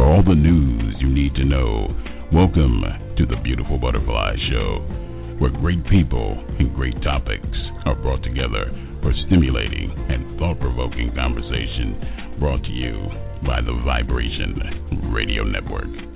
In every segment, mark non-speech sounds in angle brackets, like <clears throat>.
For all the news you need to know, welcome to the Beautiful Butterfly Show, where great people and great topics are brought together for stimulating and thought provoking conversation brought to you by the Vibration Radio Network.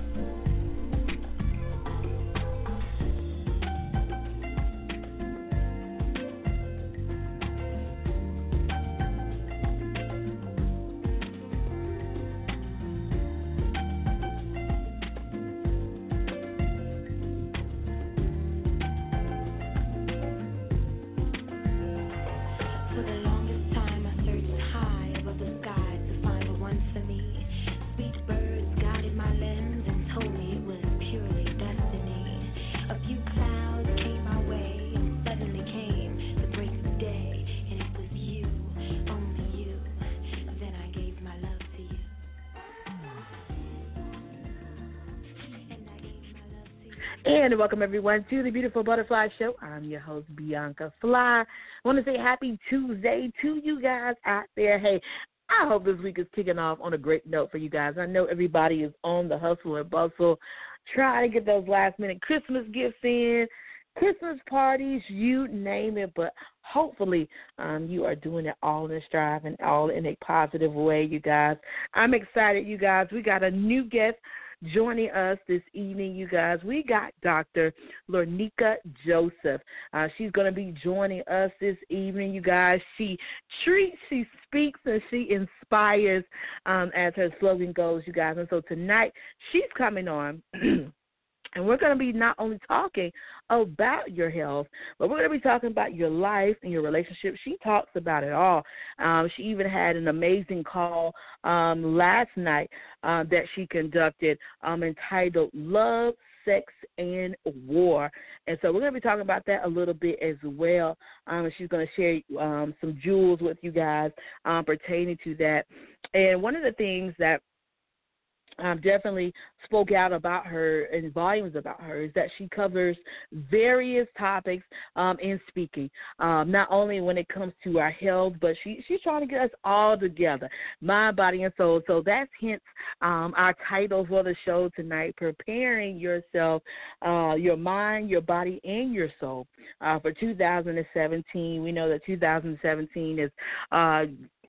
Everyone to the Beautiful Butterfly Show. I'm your host Bianca Fly. I want to say happy Tuesday to you guys out there. Hey, I hope this week is kicking off on a great note for you guys. I know everybody is on the hustle and bustle, trying to get those last minute Christmas gifts in, Christmas parties, you name it. But hopefully, um, you are doing it all in a strive and all in a positive way, you guys. I'm excited, you guys. We got a new guest joining us this evening, you guys. We got Dr. Lorneka Joseph. Uh, she's going to be joining us this evening, you guys. She treats, she speaks, and she inspires, um, as her slogan goes, you guys. And so tonight, she's coming on. <clears throat> And we're going to be not only talking about your health, but we're going to be talking about your life and your relationship. She talks about it all. Um, she even had an amazing call um, last night uh, that she conducted um, entitled Love, Sex, and War. And so we're going to be talking about that a little bit as well. Um, she's going to share um, some jewels with you guys um, pertaining to that. And one of the things that um, definitely spoke out about her and volumes about her is that she covers various topics um, in speaking, um, not only when it comes to our health, but she, she's trying to get us all together, mind, body, and soul. So that's hence um, our title for the show tonight: preparing yourself, uh, your mind, your body, and your soul uh, for 2017. We know that 2017 is uh,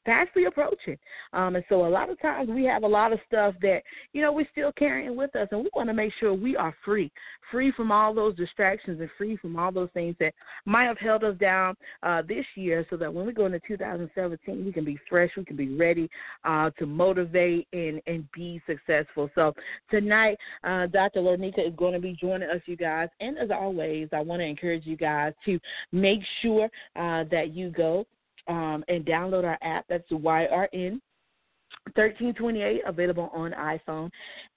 fastly approaching. Um, and so a lot of times we have a lot of stuff that, you know, we're still carrying with us and we want to make sure we are free, free from all those distractions and free from all those things that might have held us down uh, this year so that when we go into 2017, we can be fresh, we can be ready uh, to motivate and, and be successful. So tonight, uh, Dr. Lorneka is going to be joining us, you guys. And as always, I want to encourage you guys to make sure uh, that you go um, and download our app. That's the YRN 1328 available on iPhone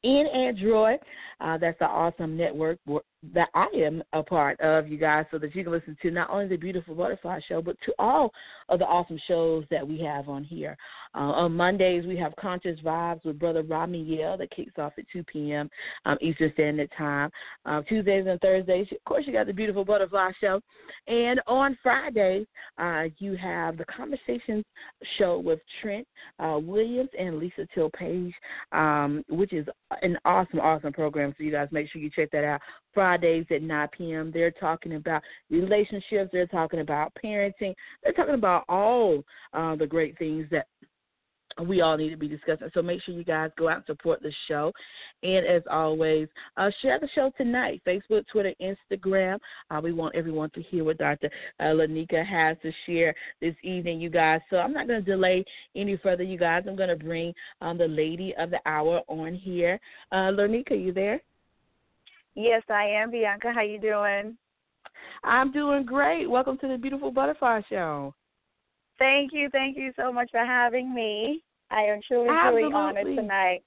and Android. Uh, that's an awesome network that I am a part of, you guys, so that you can listen to not only the Beautiful Butterfly Show, but to all of the awesome shows that we have on here. Uh, on Mondays, we have Conscious Vibes with Brother Rodney Yale that kicks off at 2 p.m. Um, Eastern Standard Time. Uh, Tuesdays and Thursdays, of course, you got the Beautiful Butterfly Show. And on Fridays, uh, you have the Conversations Show with Trent uh, Williams and Lisa Till Page, um, which is an awesome, awesome program. So you guys make sure you check that out. Fridays at 9 p.m. They're talking about relationships. They're talking about parenting. They're talking about all uh, the great things that we all need to be discussing. So make sure you guys go out and support the show. And as always, uh, share the show tonight Facebook, Twitter, Instagram. Uh, we want everyone to hear what Dr. Uh, Lanika has to share this evening, you guys. So I'm not going to delay any further, you guys. I'm going to bring um, the lady of the hour on here. Uh, Lanika, you there? Yes, I am. Bianca, how you doing? I'm doing great. Welcome to the Beautiful Butterfly Show. Thank you. Thank you so much for having me. I am truly, Absolutely. truly honored tonight.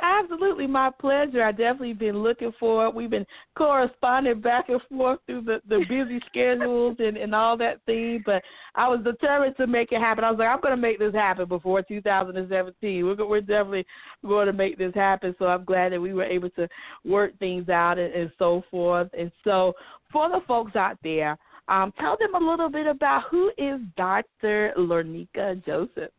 Absolutely, my pleasure. I definitely been looking for. We've been corresponding back and forth through the the busy schedules and and all that thing. But I was determined to make it happen. I was like, I'm going to make this happen before 2017. We're we're definitely going to make this happen. So I'm glad that we were able to work things out and, and so forth. And so for the folks out there, um, tell them a little bit about who is Dr. Lorneka Joseph.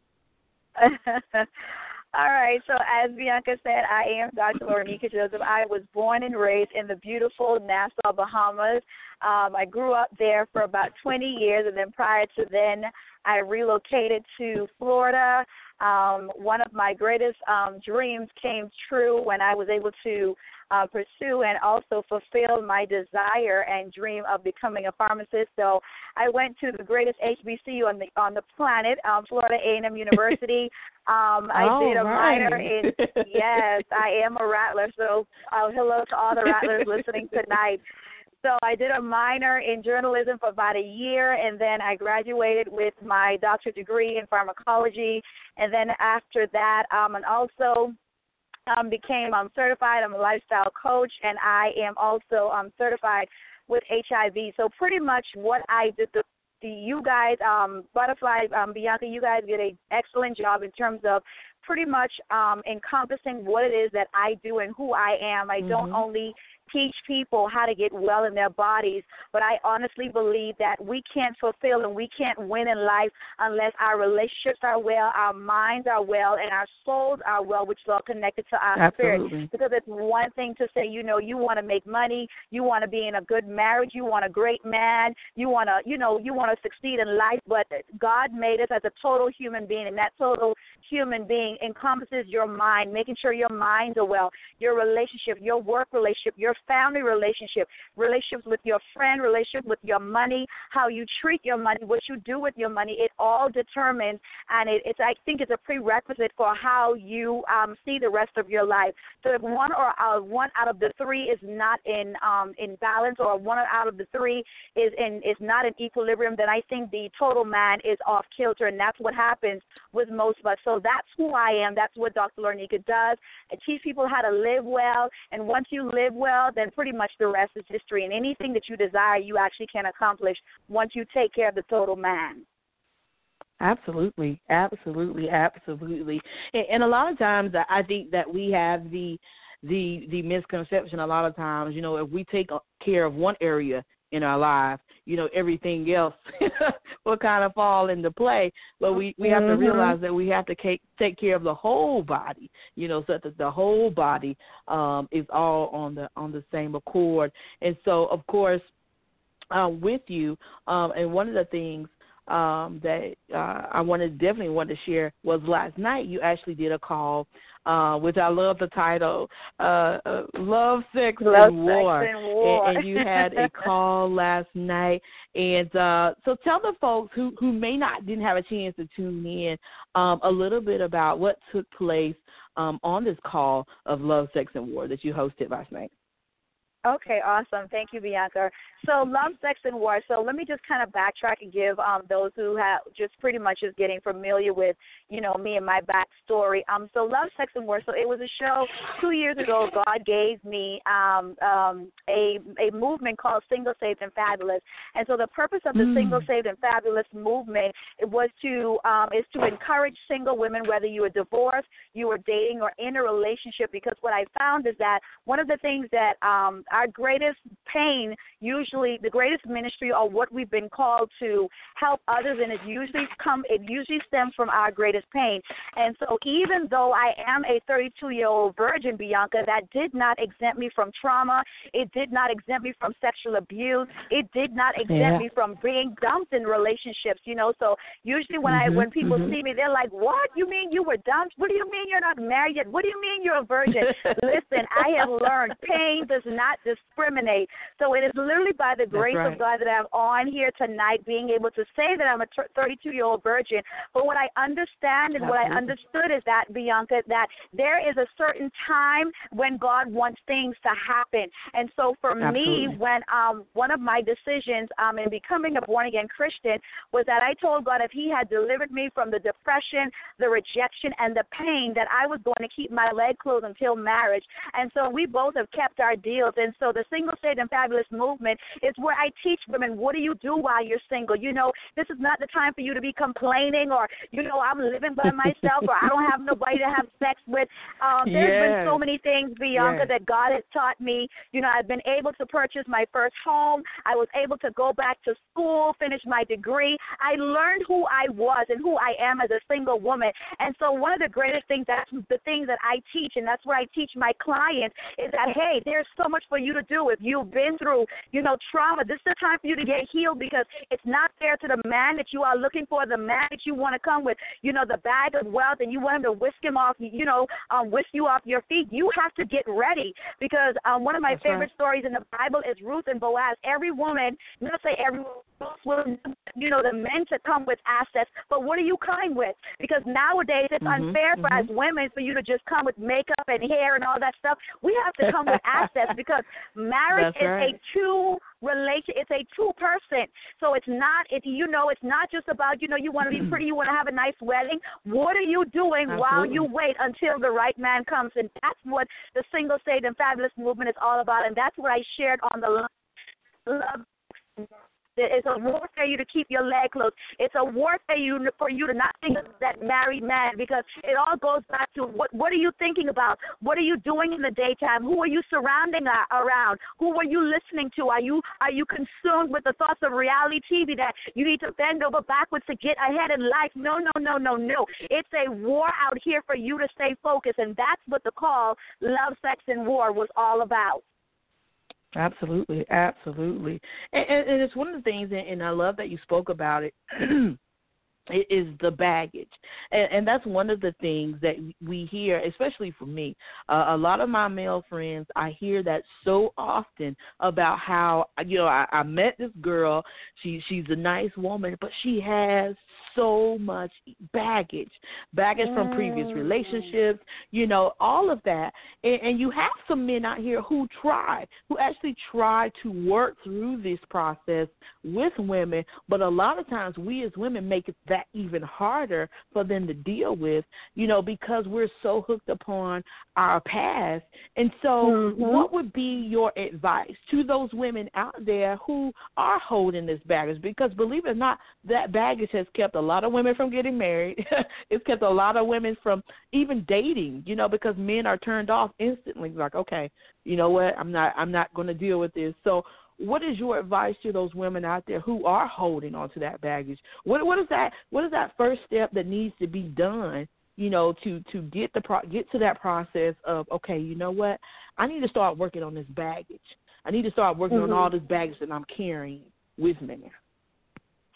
<laughs> All right. So as Bianca said, I am Dr. Lorneka Joseph. I was born and raised in the beautiful Nassau, Bahamas. Um, I grew up there for about 20 years, and then prior to then, I relocated to Florida. Um, one of my greatest um, dreams came true when I was able to uh, pursue and also fulfill my desire and dream of becoming a pharmacist. So I went to the greatest HBCU on the on the planet, um, Florida A&M <laughs> University. Um, I all did a right. minor in yes, I am a Rattler. So uh, hello to all the Rattlers listening tonight. So I did a minor in journalism for about a year, and then I graduated with my doctorate degree in pharmacology. And then after that, um, and also um, became um, certified. I'm a lifestyle coach, and I am also um, certified with HIV. So pretty much what I did. The, the you guys, um, Butterfly, um, Bianca, you guys did an excellent job in terms of pretty much um, encompassing what it is that I do and who I am. I don't Mhm. only teach people how to get well in their bodies, but I honestly believe that we can't fulfill and we can't win in life unless our relationships are well, our minds are well, and our souls are well, which is all connected to our spirit. Because it's one thing to say, you know, you want to make money, you want to be in a good marriage, you want a great man, you want to, you know, you want to succeed in life, but God made us as a total human being, and that total human being encompasses your mind, making sure your minds are well, your relationship, your work relationship, your family relationship, relationships with your friend, relationship with your money, how you treat your money, what you do with your money. It all determines, and it, it's I think it's a prerequisite for how you um, see the rest of your life. So if one or uh, one out of the three is not in um, in balance, or one out of the three is in is not in equilibrium, then I think the total man is off kilter, and that's what happens with most of us. So that's who I am. That's what Dr. Lorneka does. I teach people how to live well, and once you live well, then pretty much the rest is history. And anything that you desire, you actually can accomplish once you take care of the total man. Absolutely, absolutely, absolutely. And, and a lot of times, I- I think that we have the the the misconception. A lot of times, you know, if we take uh, care of one area in our life, you know, everything else <laughs> will kind of fall into play. But we we have to Mhm. realize that we have to take take care of the whole body, you know, so that the whole body um, is all on the on the same accord. And so, of course, uh, with you, um, and one of the things um, that uh, I wanted definitely wanted to share was last night you actually did a call, uh, which I love the title, uh, uh, "Love, Sex, Love, and War." sex, and war. And, and you had a <laughs> call last night, and uh, so tell the folks who who may not didn't have a chance to tune in um, a little bit about what took place um, on this call of Love, Sex, and War that you hosted last night. Okay, awesome. Thank you, Bianca. So, love, sex, and war. So, let me just kind of backtrack and give um, those who have just pretty much just getting familiar with, you know, me and my backstory. Um, so, love, sex, and war. So, it was a show two years ago. God gave me um, um, a a movement called Single, Saved, and Fabulous. And so, the purpose of the Mm. Single, Saved, and Fabulous movement it was to um, is to encourage single women, whether you are divorced, you are dating, or in a relationship. Because what I found is that one of the things that um, our greatest pain, usually the greatest ministry, or what we've been called to help others, and it usually come, it usually stems from our greatest pain. And so, even though I am a 32 year old virgin, Bianca, that did not exempt me from trauma. It did not exempt me from sexual abuse. It did not exempt Yeah. me from being dumped in relationships. You know, so usually when I Mhm, when people mhm. see me, they're like, "What? You mean you were dumped? What do you mean you're not married yet? What do you mean you're a virgin?" <laughs> Listen, I have learned pain does not discriminate. So it is literally by the grace right. of God that I'm on here tonight, being able to say that I'm a 32 year old virgin. But what I understand and what I understood is that, Bianca, that there is a certain time when God wants things to happen. And so for Absolutely. me, when um, one of my decisions um, in becoming a born again Christian was that I told God if He had delivered me from the depression, the rejection, and the pain, that I was going to keep my leg closed until marriage. And so we both have kept our deals. And so the Single Saved and Fabulous movement is where I teach women what do you do while you're single. You know, this is not the time for you to be complaining or, you know, I'm living by myself or I don't have nobody to have sex with. Um, there's yes. been so many things, Bianca, yes. that God has taught me. You know, I've been able to purchase my first home. I was able to go back to school, finish my degree. I learned who I was and who I am as a single woman. And so one of the greatest things, that's the things that I teach, and that's what I teach my clients, is that, hey, there's so much for you to do. If you've been through, you know, trauma, this is the time for you to get healed because it's not fair to the man that you are looking for, the man that you want to come with, you know, the bag of wealth, and you want him to whisk him off, you know, um, whisk you off your feet. You have to get ready because um, one of my That's favorite right. stories in the Bible is Ruth and Boaz. Every woman, I'm not say every woman, you know, the men to come with assets, but what are you coming with? Because nowadays it's mm-hmm, unfair mm-hmm. for as women for you to just come with makeup and hair and all that stuff. We have to come with <laughs> assets because marriage That's is right. a two relation it's a two person so it's not if you know it's not just about you know you want to be pretty you want to have a nice wedding what are you doing Absolutely. while you wait until the right man comes and that's what the single saved and fabulous movement is all about and that's what i shared on the love it's a war for you to keep your leg closed. It's a war for you for you to not think of that married man because it all goes back to what what are you thinking about? What are you doing in the daytime? Who are you surrounding around? Who are you listening to? Are you are you consumed with the thoughts of reality TV that you need to bend over backwards to get ahead in life? No, no, no, no, no. It's a war out here for you to stay focused, and that's what the call "Love, Sex, and War" was all about. Absolutely, absolutely, and, and, and it's one of the things, and, and I love that you spoke about it. <clears throat> it is the baggage. And, and that's one of the things that we hear especially for me. Uh, a lot of my male friends i hear that so often about how you know I, I met this girl. She she's a nice woman but she has so much baggage. Baggage from previous mm. relationships you know all of that. And, and you have some men out here who try who actually try to work through this process with women. But a lot of times we as women make it that that even harder for them to deal with, you know, because we're so hooked upon our past. And so, mm-hmm. what would be your advice to those women out there who are holding this baggage? Because believe it or not, that baggage has kept a lot of women from getting married. <laughs> it's kept a lot of women from even dating, you know, because men are turned off instantly. Like, okay, you know what? I'm not. I'm not going to deal with this. So what is your advice to those women out there who are holding on to that baggage? What what is that what is that first step that needs to be done, you know, to to get the pro, get to that process of okay, you know what? I need to start working on this baggage. I need to start working mm-hmm. on all this baggage that I'm carrying with me.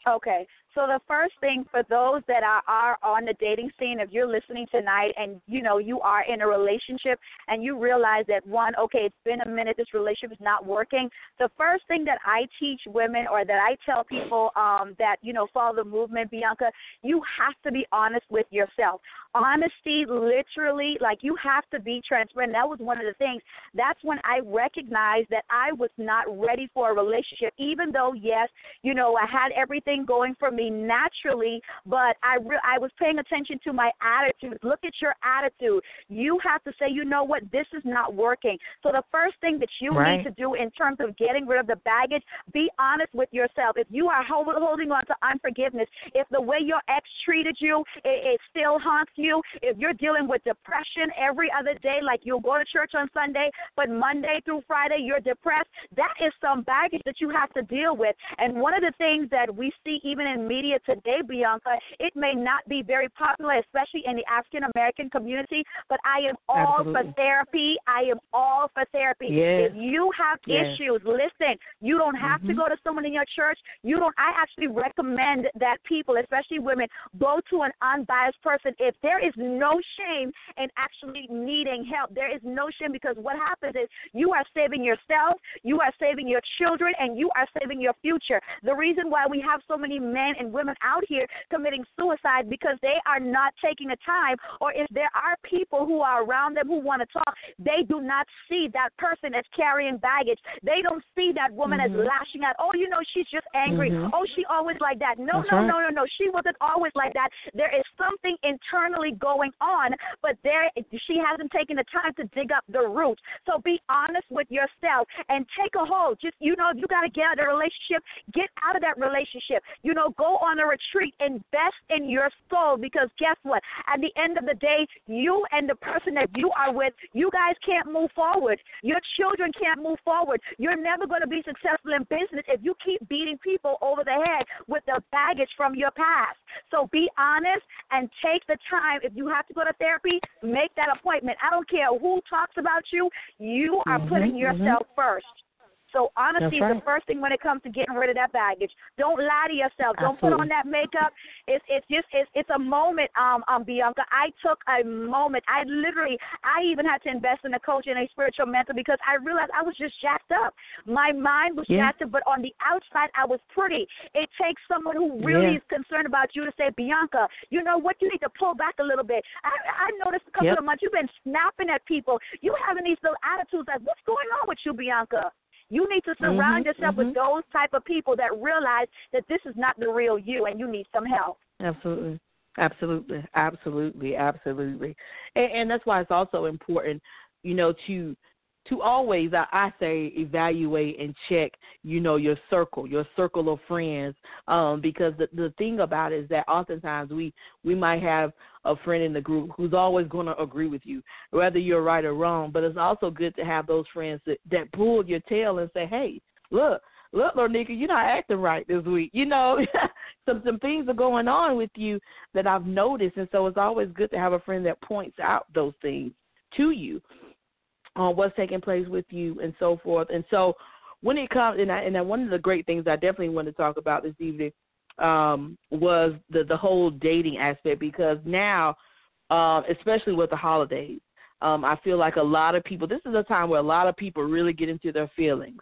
Okay. So the first thing for those that are, are on the dating scene, if you're listening tonight and you know you are in a relationship and you realize that one, okay, it's been a minute, this relationship is not working. The first thing that I teach women or that I tell people um, that you know follow the movement, Bianca, you have to be honest with yourself. Honesty, literally, like you have to be transparent. That was one of the things. That's when I recognized that I was not ready for a relationship, even though yes, you know I had everything going for me naturally, but I re- I was paying attention to my attitude. Look at your attitude. You have to say, you know what, this is not working. So the first thing that you right. need to do in terms of getting rid of the baggage, be honest with yourself. If you are holding on to unforgiveness, if the way your ex treated you, it, it still haunts you, if you're dealing with depression every other day, like you'll go to church on Sunday, but Monday through Friday you're depressed, that is some baggage that you have to deal with. And one of the things that we see even in media today, Bianca, it may not be very popular, especially in the African American community, but I am all Absolutely. for therapy. I am all for therapy. Yes. If you have yes. issues, listen, you don't have mm-hmm. to go to someone in your church. You don't I actually recommend that people, especially women, go to an unbiased person. If there is no shame in actually needing help, there is no shame because what happens is you are saving yourself, you are saving your children, and you are saving your future. The reason why we have so many men and women out here committing suicide because they are not taking the time, or if there are people who are around them who want to talk, they do not see that person as carrying baggage. They don't see that woman mm-hmm. as lashing out. Oh, you know, she's just angry. Mm-hmm. Oh, she always like that. No, That's no, right. no, no, no. She wasn't always like that. There is something internally going on, but there she hasn't taken the time to dig up the roots. So be honest with yourself and take a hold. Just you know, you got to get out of the relationship. Get out of that relationship. You know, go on a retreat. Invest in your soul because guess what? At the end of the day, you and the person that you are with, you guys can't move forward. Your children can't move forward. You're never going to be successful in business if you keep beating people over the head with the baggage from your past. So be honest and take the time. If you have to go to therapy, make that appointment. I don't care who talks about you. You are mm-hmm, putting yourself mm-hmm. first. So honesty right. is the first thing when it comes to getting rid of that baggage. Don't lie to yourself. Don't put on that makeup. It's it's just it's it's a moment, um, um, Bianca. I took a moment. I literally I even had to invest in a coach and a spiritual mentor because I realized I was just jacked up. My mind was yeah. jacked up, but on the outside I was pretty. It takes someone who really yeah. is concerned about you to say, Bianca, you know what? You need to pull back a little bit. I I noticed a couple yep. of months you've been snapping at people. You having these little attitudes like, what's going on with you, Bianca? You need to surround mm-hmm, yourself mm-hmm. with those type of people that realize that this is not the real you and you need some help. Absolutely. Absolutely. Absolutely. Absolutely. And, and that's why it's also important, you know, to to always I, I say evaluate and check you know your circle your circle of friends. Um because the the thing about it is that oftentimes we we might have a friend in the group who's always going to agree with you whether you're right or wrong. But it's also good to have those friends that that pull your tail and say hey look look, Lorneka, you're not acting right this week. You know, <laughs> some some things are going on with you that I've noticed, and so it's always good to have a friend that points out those things to you on uh, what's taking place with you and so forth. And so when it comes, and, I, and one of the great things I definitely want to talk about this evening um, was the the whole dating aspect because now, um, especially with the holidays, um, I feel like a lot of people. This is a time where a lot of people really get into their feelings.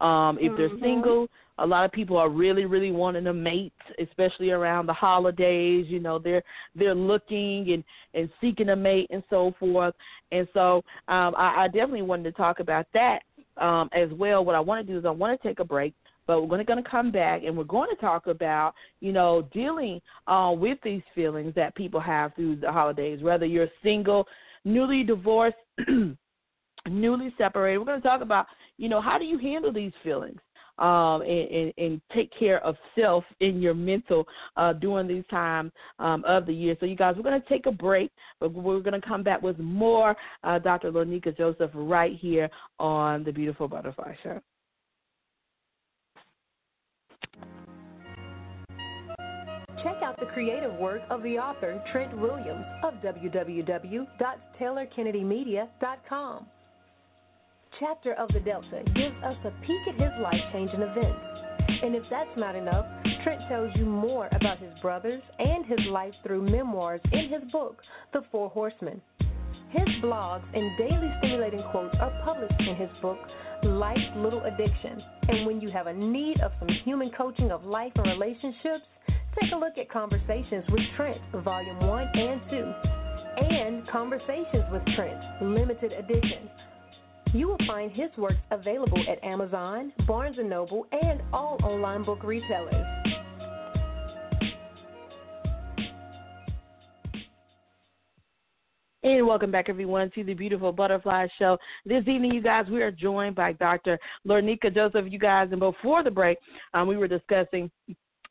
Um, if they're mm-hmm. single, a lot of people are really, really wanting a mate, especially around the holidays. You know, they're they're looking and and seeking a mate and so forth. And so um, I, I definitely wanted to talk about that um, as well. What I want to do is I want to take a break but we're going to come back and we're going to talk about you know dealing uh, with these feelings that people have through the holidays whether you're single newly divorced <clears throat> newly separated we're going to talk about you know how do you handle these feelings um, and, and, and, take care of self in your mental uh, during these times um, of the year. So, you guys, we're going to take a break, but we're going to come back with more uh, Dr. Lorneka Joseph right here on the Beautiful Butterfly Show. Check out the creative work of the author Trent Williams of www.taylorkennedymedia.com. Chapter of the Delta gives us a peek at his life changing events. And if that's not enough, Trent tells you more about his brothers and his life through memoirs in his book, The Four Horsemen. His blogs and daily stimulating quotes are published in his book, Life's Little Addiction. And when you have a need of some human coaching of life and relationships, take a look at Conversations with Trent, Volume 1 and 2, and Conversations with Trent, Limited Edition. You will find his works available at Amazon, Barnes & Noble, and all online book retailers. And welcome back, everyone, to the Beautiful Butterfly Show. This evening, you guys, we are joined by Dr. Lorneka Joseph. You guys, and before the break, um, we were discussing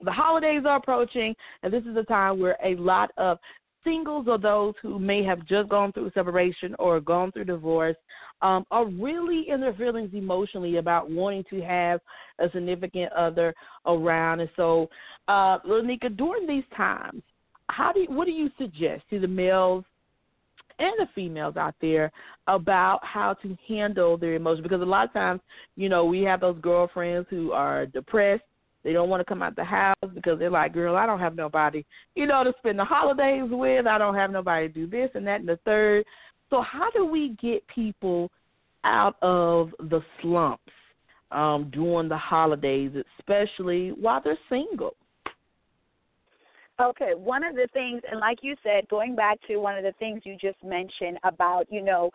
the holidays are approaching, and this is a time where a lot of singles or those who may have just gone through separation or gone through divorce um, are really in their feelings emotionally about wanting to have a significant other around. And so, uh, Lanika, during these times, how do you, what do you suggest to the males and the females out there about how to handle their emotions? Because a lot of times, you know, we have those girlfriends who are depressed they don't want to come out the house because they're like, girl, I don't have nobody, you know, to spend the holidays with. I don't have nobody to do this and that and the third. So how do we get people out of the slumps um, during the holidays, especially while they're single? Okay, one of the things, and like you said, going back to one of the things you just mentioned about, you know,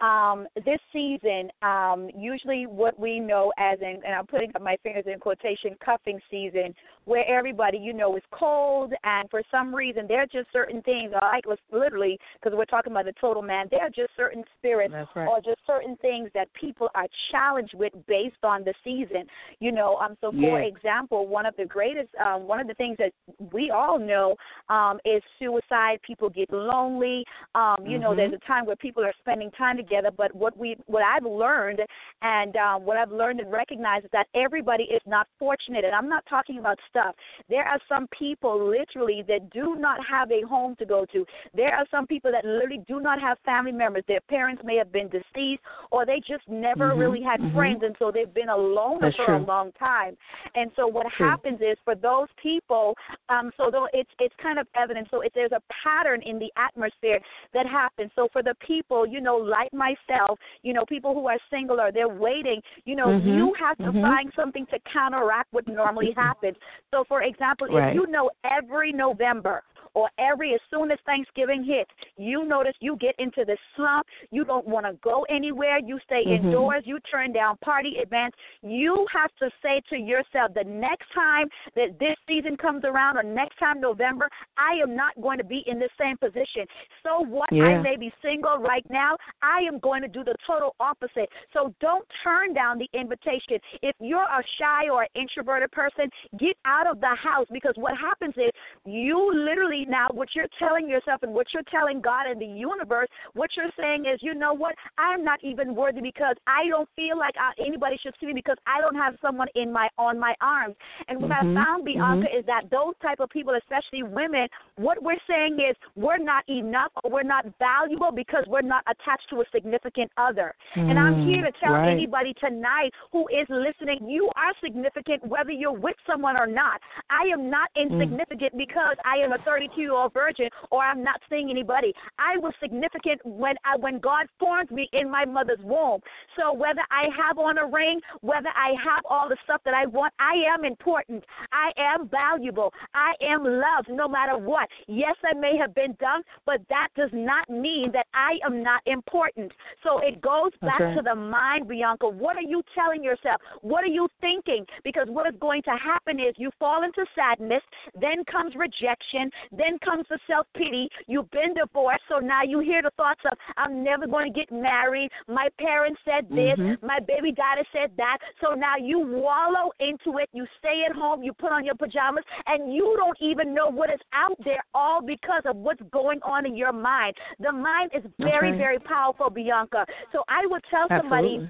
um, this season, um, usually what we know as in, and I'm putting up my fingers in quotation, cuffing season, where everybody, you know, is cold, and for some reason, there are just certain things, like literally, because we're talking about the total man, there are just certain spirits right. or just certain things that people are challenged with based on the season. You know, um, so for yeah. example, one of the greatest, um, one of the things that we all know um, is suicide. People get lonely. Um, you mm-hmm. know, there's a time where people are spending time together. But what we, what I've learned, and um, what I've learned and recognized is that everybody is not fortunate. And I'm not talking about stuff. There are some people literally that do not have a home to go to. There are some people that literally do not have family members. Their parents may have been deceased, or they just never mm-hmm. really had mm-hmm. friends, and so they've been alone That's for true. a long time. And so what true. happens is for those people, um, so though it's it's kind of evident. So if there's a pattern in the atmosphere that happens. So for the people, you know, like myself, you know, people who are single or they're waiting, you know, mm-hmm. you have to mm-hmm. find something to counteract what normally happens. So for example, right. if you know every November or every as soon as Thanksgiving hits, you notice you get into the slump. You don't want to go anywhere. You stay mm-hmm. indoors. You turn down party events. You have to say to yourself, the next time that this season comes around, or next time November, I am not going to be in the same position. So what? Yeah. I may be single right now. I am going to do the total opposite. So don't turn down the invitation. If you're a shy or introverted person, get out of the house because what happens is you literally now what you're telling yourself and what you're telling God and the universe, what you're saying is, you know what? I'm not even worthy because I don't feel like I, anybody should see me because I don't have someone in my on my arms. And what mm-hmm. I found, Bianca, mm-hmm. is that those type of people, especially women, what we're saying is we're not enough or we're not valuable because we're not attached to a significant other. Mm, and I'm here to tell right. anybody tonight who is listening, you are significant whether you're with someone or not. I am not Mm. insignificant mm. because I am a 32 year old virgin or I'm not seeing anybody. I was significant when I, when God formed me in my mother's womb. So whether I have on a ring, whether I have all the stuff that I want, I am important. I am valuable. I am loved no matter what. Yes, I may have been dumb, but that does not mean that I am not important. So it goes back okay. to the mind, Bianca. What are you telling yourself? What are you thinking? Because what is going to happen is you fall into sadness, then comes rejection, then comes the self pity. You've been divorced, so now you hear the thoughts of, I'm never going to get married. My parents said this. Mm-hmm. My baby daddy said that. So now you wallow into it. You stay at home. You put on your pajamas, and you don't even know what is out there, all because of what's going on in your mind. The mind is very, okay. very powerful, Bianca. So I would tell somebody.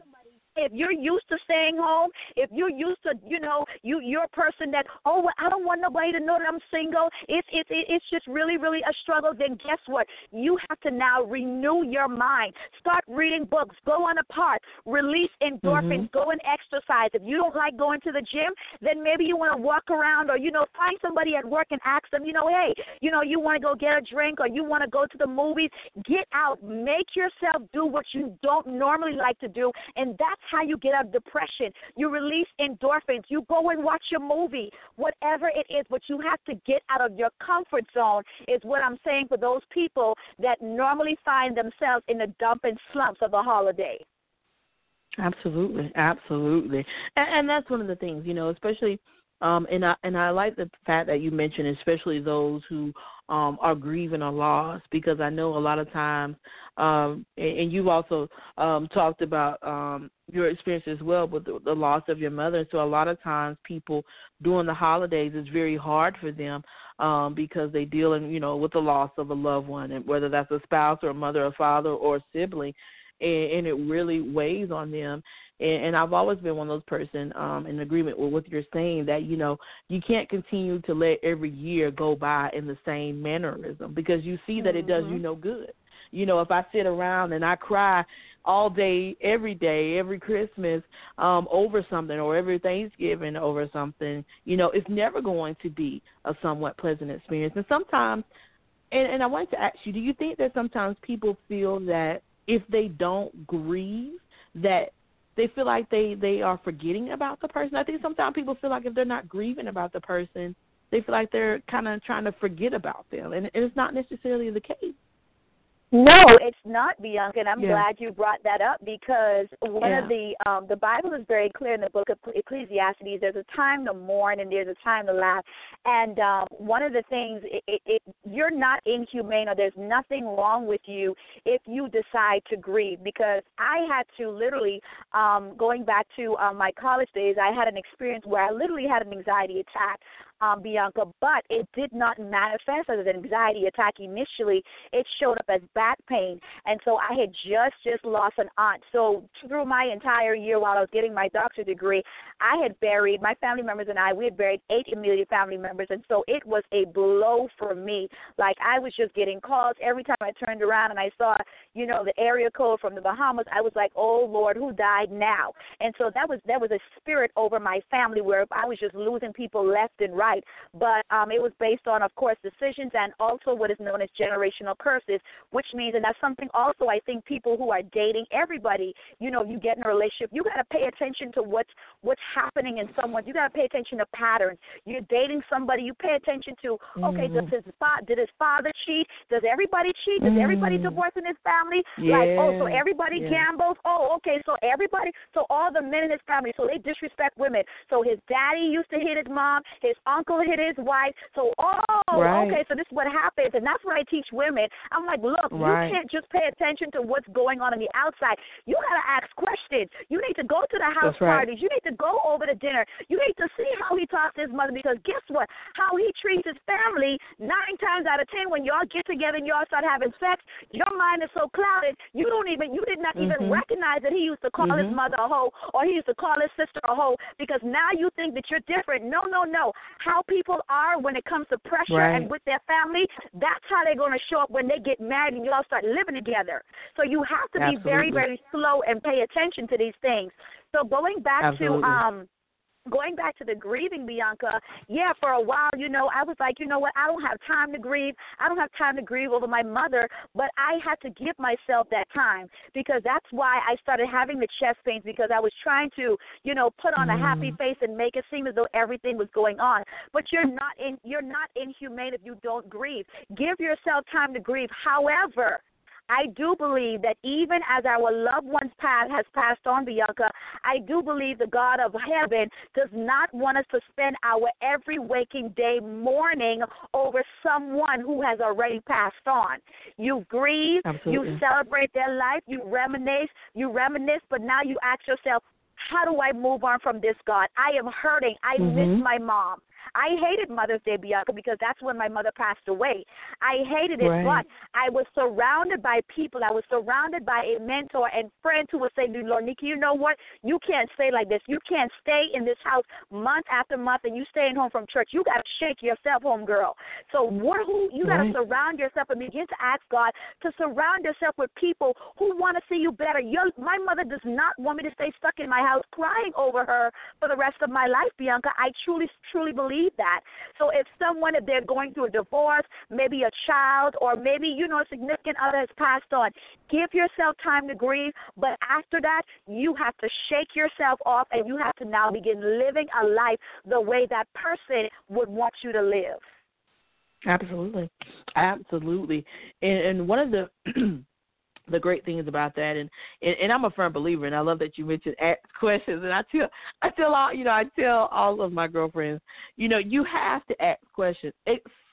If you're used to staying home, if you're used to, you know, you you're a person that, oh, well, I don't want nobody to know that I'm single. It's it's it's just really really a struggle. Then guess what? You have to now renew your mind. Start reading books. Go on a park. Release endorphins. Mm-hmm. Go and exercise. If you don't like going to the gym, then maybe you want to walk around or you know find somebody at work and ask them, you know, hey, you know, you want to go get a drink or you want to go to the movies. Get out. Make yourself do what you don't normally like to do, and that's how you get out of depression. You release endorphins. You go and watch a movie, whatever it is, but you have to get out of your comfort zone, is what I'm saying for those people that normally find themselves in the dump and slumps of the holiday. Absolutely, absolutely, and, and that's one of the things, you know, especially um, and I and I like the fact that you mentioned, especially those who um, are grieving a loss, because I know a lot of times, um, and, and you've also um, talked about um, your experience as well with the, the loss of your mother. So a lot of times, people during the holidays, it's very hard for them um, because they deal dealing, you know, with the loss of a loved one, and whether that's a spouse or a mother or father or a sibling, and, and it really weighs on them and, and I've always been one of those person um, in agreement with what you're saying that you know you can't continue to let every year go by in the same mannerism because you see that it does you no good. You know, if I sit around and I cry all day, every day, every Christmas um, over something or every Thanksgiving over something, you know, it's never going to be a somewhat pleasant experience. And sometimes, and, and I wanted to ask you, do you think that sometimes people feel that if they don't grieve, that they feel like they they are forgetting about the person. I think sometimes people feel like if they're not grieving about the person, they feel like they're kind of trying to forget about them, and it's not necessarily the case. No, it's not Bianca, and I'm Yeah. glad you brought that up because one Yeah. of the um the Bible is very clear in the book of Ecclesiastes. There's a time to mourn and there's a time to laugh. And um one of the things it, it, it you're not inhumane or there's nothing wrong with you if you decide to grieve because I had to literally um going back to um, my college days, I had an experience where I literally had an anxiety attack um, Bianca, but it did not manifest as an anxiety attack initially. It showed up as back pain, and so I had just just lost an aunt. So through my entire year while I was getting my doctorate degree, I had buried my family members and I. We had buried eight immediate family members, and so it was a blow for me. Like I was just getting calls every time I turned around and I saw, you know, the area code from the Bahamas. I was like, oh Lord, who died now? And so that was that was a spirit over my family where I was just losing people left and right. But um, it was based on, of course, decisions and also what is known as generational curses, which means, and that's something also I think people who are dating everybody, you know, you get in a relationship, you got to pay attention to what's what's happening in someone. You got to pay attention to patterns. You're dating somebody, you pay attention to, okay, does his fa- did his father cheat? Does everybody cheat? Does everybody Mhm. divorce in his family? Like, oh, so everybody yeah. gambles. Oh, okay, so everybody, so all the men in his family, so they disrespect women. So his daddy used to hit his mom, his uncle hit his wife. So, oh, Right. okay, so this is what happens, and that's what I teach women. I'm like, look, Right. you can't just pay attention to what's going on on the outside. You gotta ask questions. You need to go to the house right. parties. You need to go over to dinner. You need to see how he talks to his mother because guess what? How he treats his family nine times out of ten when y'all get together and y'all start having sex, your mind is so clouded you don't even you did not even Mhm. recognize that he used to call his Mhm. mother a hoe or he used to call his sister a hoe because now you think that you're different. No, no, no. How people are when it comes to pressure Right. and with their family, that's how they're going to show up when they get married and y'all start living together. So you have to be very, very slow and pay attention to these things. So going back Absolutely. to um going back to the grieving, Bianca, yeah, for a while, you know, I was like, you know what, I don't have time to grieve. I don't have time to grieve over my mother, but I had to give myself that time because that's why I started having the chest pains because I was trying to, you know, put on a happy Mm. face and make it seem as though everything was going on. But you're not in you're not inhumane if you don't grieve. Give yourself time to grieve. However, I do believe that even as our loved one's path has passed on, Bianca, I do believe the God of heaven does not want us to spend our every waking day mourning over someone who has already passed on. You grieve, Absolutely. you celebrate their life, you reminisce, you reminisce, but now you ask yourself, how do I move on from this, God? I am hurting. I Mhm. miss my mom. I hated Mother's Day, Bianca, because that's when my mother passed away. I hated it, Right. but I was surrounded by people. I was surrounded by a mentor and friends who would say, Lord, Nikki, you know what? You can't stay like this. You can't stay in this house month after month and you staying home from church. You got to shake yourself home, girl. So what? Who you got to Right. surround yourself and begin to ask God to surround yourself with people who want to see you better. Your, my mother does not want me to stay stuck in my house crying over her for the rest of my life, Bianca. I truly, truly believe that. So if someone, if they're going through a divorce, maybe a child, or maybe, you know, a significant other has passed on, give yourself time to grieve. But after that, you have to shake yourself off and you have to now begin living a life the way that person would want you to live. Absolutely, absolutely, and and one of the <clears throat> the great things about that, and, and and I'm a firm believer, and I love that you mentioned ask <laughs> questions, and I tell I tell all you know I tell all of my girlfriends, you know, you have to ask questions,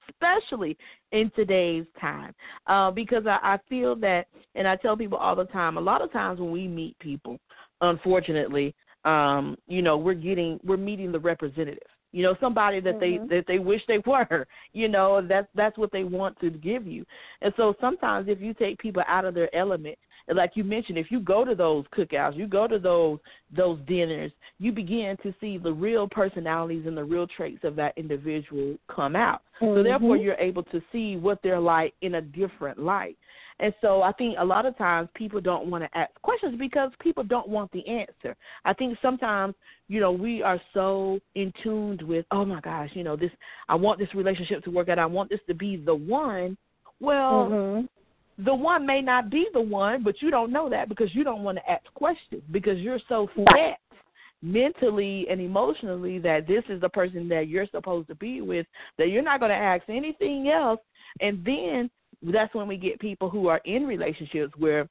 especially in today's time, uh, because I, I feel that, and I tell people all the time, a lot of times when we meet people, unfortunately, um, you know, we're getting we're meeting the representative you know somebody that Mhm. they that they wish they <laughs> were you know that's that's what they want to give you and so sometimes if you take people out of their element like you mentioned if you go to those cookouts you go to those those dinners you begin to see the real personalities and the real traits of that individual come out so therefore Mhm. you're able to see what they're like in a different light and so I think a lot of times people don't want to ask questions because people don't want the answer. I think sometimes, you know, we are so in tuned with, oh my gosh, you know, this I want this relationship to work out. I want this to be the one. Well, Mhm. the one may not be the one, but you don't know that because you don't want to ask questions because you're so set mentally and emotionally that this is the person that you're supposed to be with that you're not going to ask anything else and then that's when we get people who are in relationships where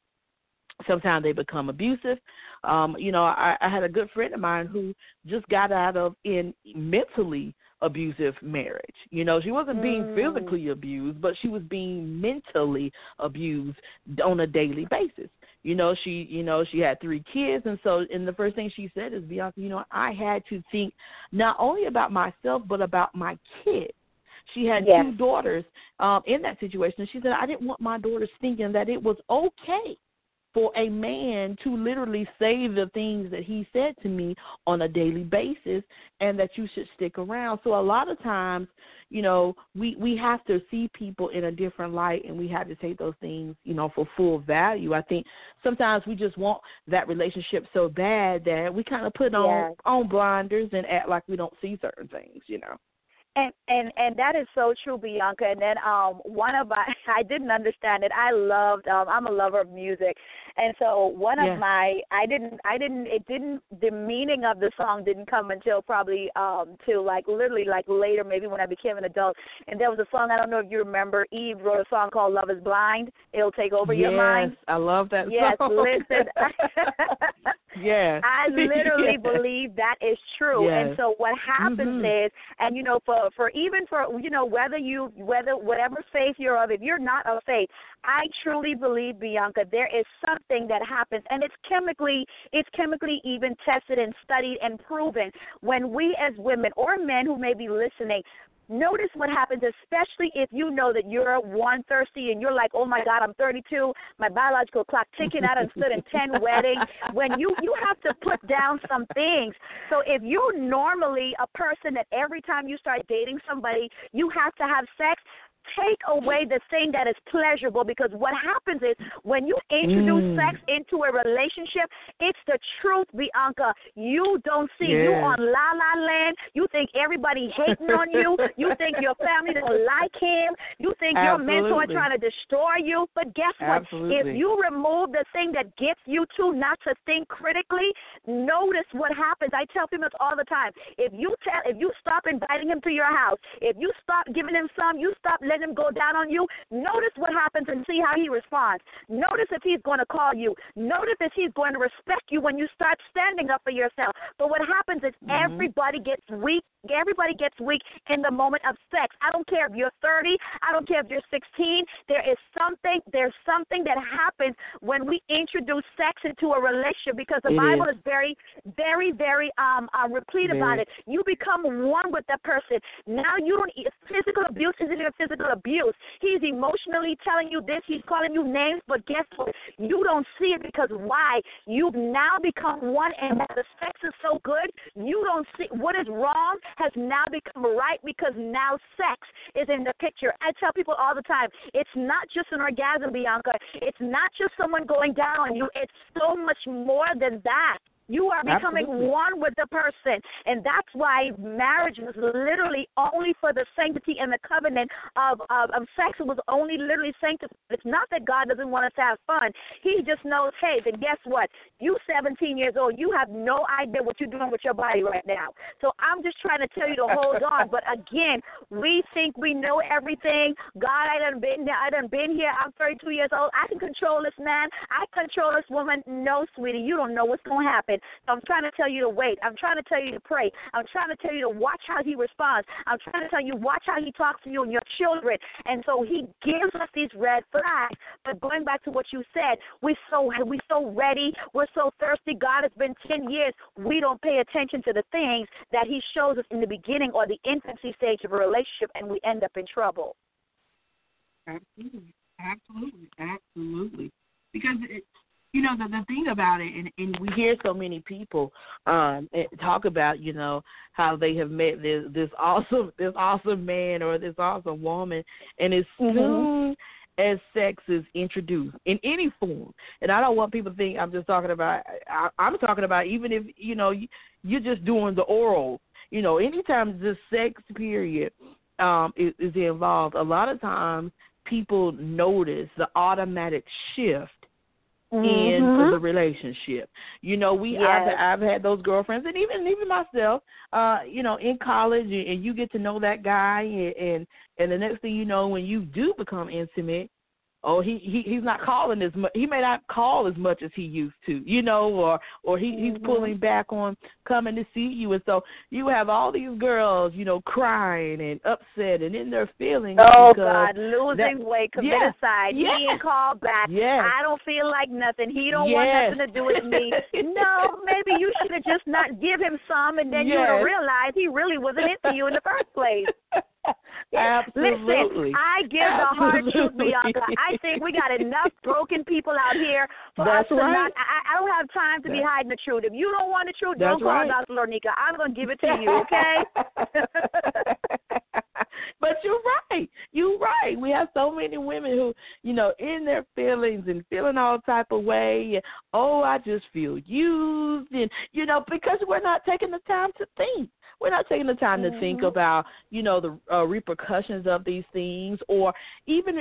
sometimes they become abusive. Um, you know, I, I had a good friend of mine who just got out of in mentally abusive marriage. You know, she wasn't being mm. physically abused, but she was being mentally abused on a daily basis. You know, she you know, she had three kids and so and the first thing she said is Bianca, you know, I had to think not only about myself but about my kids. She had yes. two daughters um in that situation. She said I didn't want my daughters thinking that it was okay for a man to literally say the things that he said to me on a daily basis and that you should stick around. So a lot of times, you know, we we have to see people in a different light and we have to take those things, you know, for full value. I think sometimes we just want that relationship so bad that we kind of put on on blinders and act like we don't see certain things, you know. And and and that is so true, Bianca. And then um one of my <laughs> I didn't understand it. I loved um I'm a lover of music. And so one yeah. of my I didn't I didn't it didn't the meaning of the song didn't come until probably um till like literally like later maybe when I became an adult. And there was a song I don't know if you remember Eve wrote a song called Love is Blind. It'll take over yes, your mind. I love that yes, song. listen. <laughs> <laughs> yeah. I literally yeah. believe that is true. Yes. And so what happens mm-hmm. is and you know for for even for you know whether you whether whatever faith you're of if you're not of faith I truly believe, Bianca, there is something that happens, and it's chemically, it's chemically even tested and studied and proven. When we as women or men who may be listening notice what happens, especially if you know that you're one thirsty and you're like, oh my God, I'm 32, my biological clock ticking out and stood in 10 <laughs> weddings. When you you have to put down some things. So if you're normally a person that every time you start dating somebody, you have to have sex, take away the thing that is pleasurable because what happens is when you introduce mm. sex into a relationship, it's the truth, Bianca. You don't see yeah. you on La La Land. You think everybody hating on you. You think your family don't like him. You think Absolutely. your mentor trying to destroy you. But guess what? Absolutely. If you remove the thing that gets you to not to think critically, notice what happens. I tell females all the time. If you tell if you stop inviting him to your house, if you stop giving him some, you stop letting him go down on you, notice what happens and see how he responds. Notice if he's going to call you. Notice if he's going to respect you when you start standing up for yourself. But what happens is mm-hmm. everybody gets weak everybody gets weak in the moment of sex. I don't care if you're 30, I don't care if you're 16. There is something, there's something that happens when we introduce sex into a relationship because the it Bible is. is. very, very, very um uh, replete very. about it. You become one with that person. Now you don't physical abuse isn't even physical abuse. He's emotionally telling you this, he's calling you names, but guess what? You don't see it because why? You've now become one and the sex is so good, you don't see what is wrong has now become right because now sex is in the picture. I tell people all the time, it's not just an orgasm, Bianca. It's not just someone going down on you. It's so much more than that. You are becoming Absolutely. one with the person. And that's why marriage was literally only for the sanctity and the covenant of, of, of sex. It was only literally sanctified. It's not that God doesn't want us to have fun. He just knows, hey, then guess what? You 17 years old, you have no idea what you're doing with your body right now. So I'm just trying to tell you to hold on. <laughs> But again, we think we know everything. God, I done been there. I done been here. I'm 32 years old. I can control this man. I control this woman. No, sweetie, you don't know what's going to happen. So I'm trying to tell you to wait. I'm trying to tell you to pray. I'm trying to tell you to watch how he responds. I'm trying to tell you watch how he talks to you and your children. And so he gives us these red flags. But going back to what you said, we're so we so ready. We're so thirsty. God has been ten years. We don't pay attention to the things that He shows us in the beginning or the infancy stage of a relationship, and we end up in trouble. Absolutely, absolutely, absolutely. Because it, you know the the thing about it, and and we hear so many people um eh, talk about you know how they have met this this awesome this awesome man or this awesome woman, and as mm-hmm. soon as sex is introduced in any form, and I don't want people to think I'm just talking about. I, I'm talking about even if you know you, you're just doing the oral. You know, anytime the sex period um is, is involved, a lot of times people notice the automatic shift mm-hmm. in the relationship. You know, we yes. I've I've had those girlfriends and even even myself, uh, you know, in college and, and you get to know that guy and, and and the next thing you know when you do become intimate, oh he he he's not calling as much he may not call as much as he used to you know or or he he's mm-hmm. pulling back on coming to see you. And so you have all these girls you know crying and upset and in their feelings oh god losing that, weight committed yes, side yes, he ain't called back. Yes, i don't feel like nothing. He don't yes. want nothing to do with me. <laughs> No maybe you should have just not give him some and then yes. you would have realized he really wasn't into you in the first place <laughs> Absolutely. Listen, I give the hard truth, Bianca. I think we got enough broken people out here for That's us to right. not. I, I don't have time to be hiding the truth. If you don't want the truth, That's don't call right. Dr. Lorneka. I'm going to give it to you, okay? <laughs> but you're right. You're right. We have so many women who, you know, in their feelings and feeling all type of way. And, oh, I just feel used, and you know, because we're not taking the time to think. We're not taking the time mm-hmm. to think about, you know, the uh, repercussions of these things, or even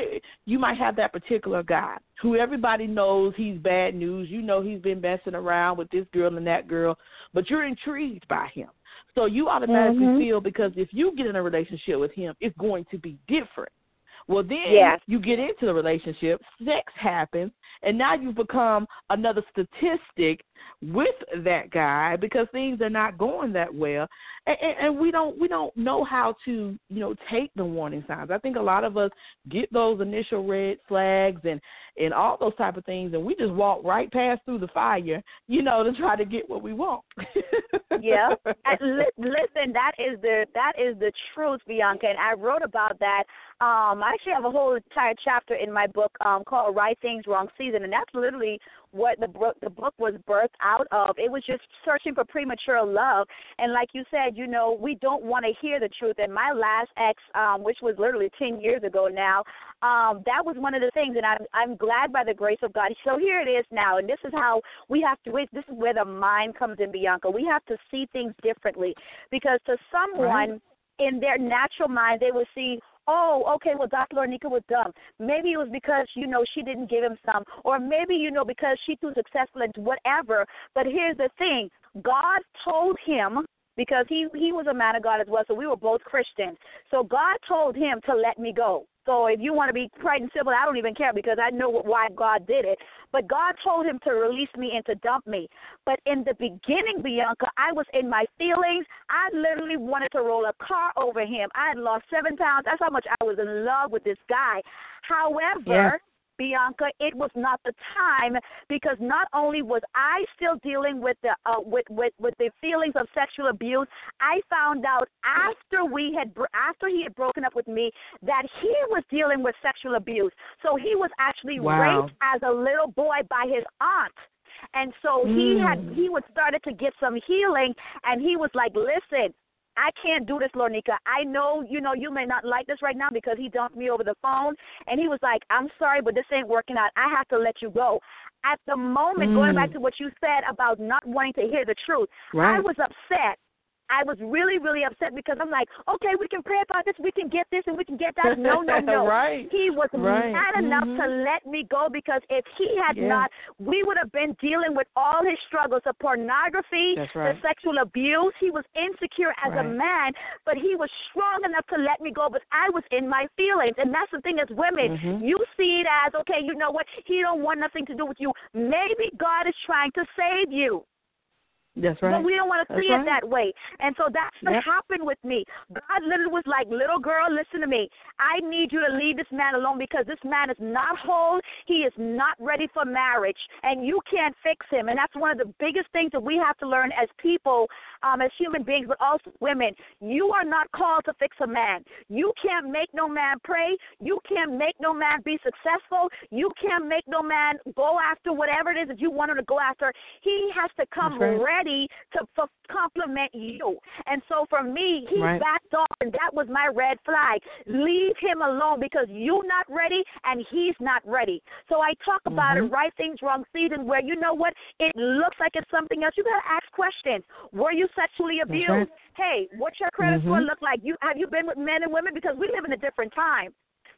you might have that particular guy who everybody knows he's bad news. You know, he's been messing around with this girl and that girl, but you're intrigued by him. So you automatically mm-hmm. feel because if you get in a relationship with him, it's going to be different. Well, then yes. you get into the relationship, sex happens, and now you've become another statistic with that guy because things are not going that well, and, and, and we don't we don't know how to you know take the warning signs. I think a lot of us get those initial red flags and and all those type of things, and we just walk right past through the fire, you know, to try to get what we want. yeah, <laughs> listen, that is the that is the truth, Bianca, and I wrote about that. Um, I actually have a whole entire chapter in my book um, called "Right Things, Wrong Season," and that's literally what the book the book was birthed out of. It was just searching for premature love, and like you said, you know, we don't want to hear the truth. And my last ex, um, which was literally ten years ago now, um, that was one of the things, and I'm I'm glad by the grace of God. So here it is now, and this is how we have to. This is where the mind comes in, Bianca. We have to see things differently, because to someone. Right. In their natural mind, they will see, oh, okay, well, Dr. Lorneka was dumb. Maybe it was because, you know, she didn't give him some. Or maybe, you know, because she too successful and whatever. But here's the thing God told him, because he, he was a man of God as well, so we were both Christians. So God told him to let me go. So if you want to be quite and simple, I don't even care because I know why God did it. But God told him to release me and to dump me. But in the beginning, Bianca, I was in my feelings. I literally wanted to roll a car over him. I had lost seven pounds. That's how much I was in love with this guy. However, Yeah. Bianca, it was not the time because not only was I still dealing with the uh, with with with the feelings of sexual abuse, I found out after we had after he had broken up with me that he was dealing with sexual abuse. So he was actually wow. raped as a little boy by his aunt. And so he had he was started to get some healing and he was like, Listen, I can't do this, Lorneka. I know, you know, you may not like this right now because he dumped me over the phone. And he was like, I'm sorry, but this ain't working out. I have to let you go. At the moment, mm. going back to what you said about not wanting to hear the truth, right. I was upset. I was really, really upset because I'm like, okay, we can pray about this, we can get this, and we can get that. No, no, <laughs> no. right. He was right. mad mm-hmm. enough to let me go because if he had yeah. not, we would have been dealing with all his struggles of pornography, right. the sexual abuse. He was insecure as right. a man, but he was strong enough to let me go. But I was in my feelings, and that's the thing as women, mm-hmm. you see it as okay. You know what? He don't want nothing to do with you. Maybe God is trying to save you. That's right. But we don't want to see right. it that way. And so that's what yep. happened with me. God literally was like, little girl, listen to me. I need you to leave this man alone because this man is not whole. He is not ready for marriage. And you can't fix him. And that's one of the biggest things that we have to learn as people, um, as human beings, but also women. You are not called to fix a man. You can't make no man pray. You can't make no man be successful. You can't make no man go after whatever it is that you want him to go after. He has to come right. ready ready to f- compliment you. And so for me, he right. backed off, and that was my red flag. Leave him alone because you're not ready and he's not ready. So I talk about mm-hmm. it, right things, wrong season, where you know what? It looks like it's something else. You got to ask questions. Were you sexually abused? Right. Hey, what's your credit mm-hmm. score look like? You Have you been with men and women? Because we live in a different time.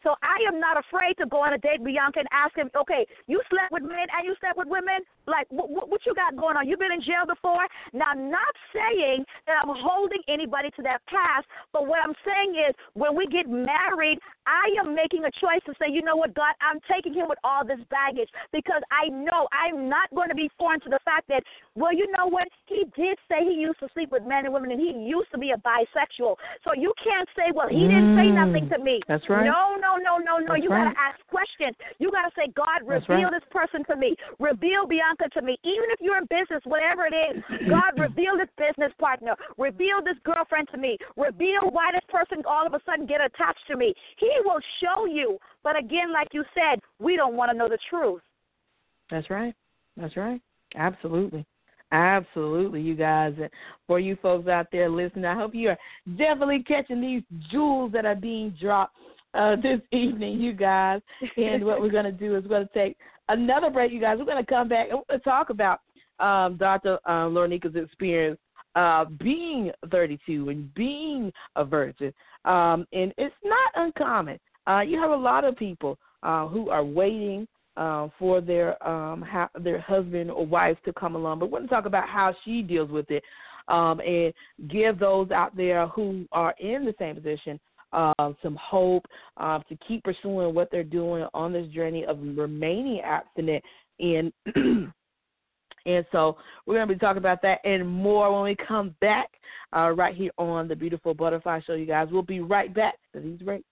So I am not afraid to go on a date, Bianca, and ask him, okay, you slept with men and you slept with women? Like, what, what you got going on? You've been in jail before? Now, I'm not saying that I'm holding anybody to that past, but what I'm saying is when we get married, I am making a choice to say, you know what, God, I'm taking him with all this baggage because I know I'm not going to be foreign to the fact that, well, you know what, he did say he used to sleep with men and women and he used to be a bisexual. So you can't say, well, he didn't say mm. nothing to me. That's right. No, no, no, no, no. That's you right. got to ask questions. You got to say, God, reveal right. this person to me. Reveal Bianca to me. Even if you're in business, whatever it is, God, <clears throat> reveal this business partner. Reveal this girlfriend to me. Reveal why this person all of a sudden get attached to me. He will show you. But again, like you said, we don't want to know the truth. That's right. That's right. Absolutely. Absolutely, you guys. And for you folks out there listening, I hope you are definitely catching these jewels that are being dropped uh, <laughs> this evening, you guys. And what we're going to do is we're going to take another break, you guys. We're going to come back and we're going to talk about um, Dr. Um, Lorneka's experience uh, being 32 and being a virgin. Um, and it's not uncommon. Uh, you have a lot of people uh, who are waiting uh, for their um, ha- their husband or wife to come along. But we're going to talk about how she deals with it um, and give those out there who are in the same position uh, some hope uh, to keep pursuing what they're doing on this journey of remaining abstinent and <clears throat> and so we're going to be talking about that and more when we come back uh, right here on the Beautiful Butterfly Show, you guys. We'll be right back to these breaks.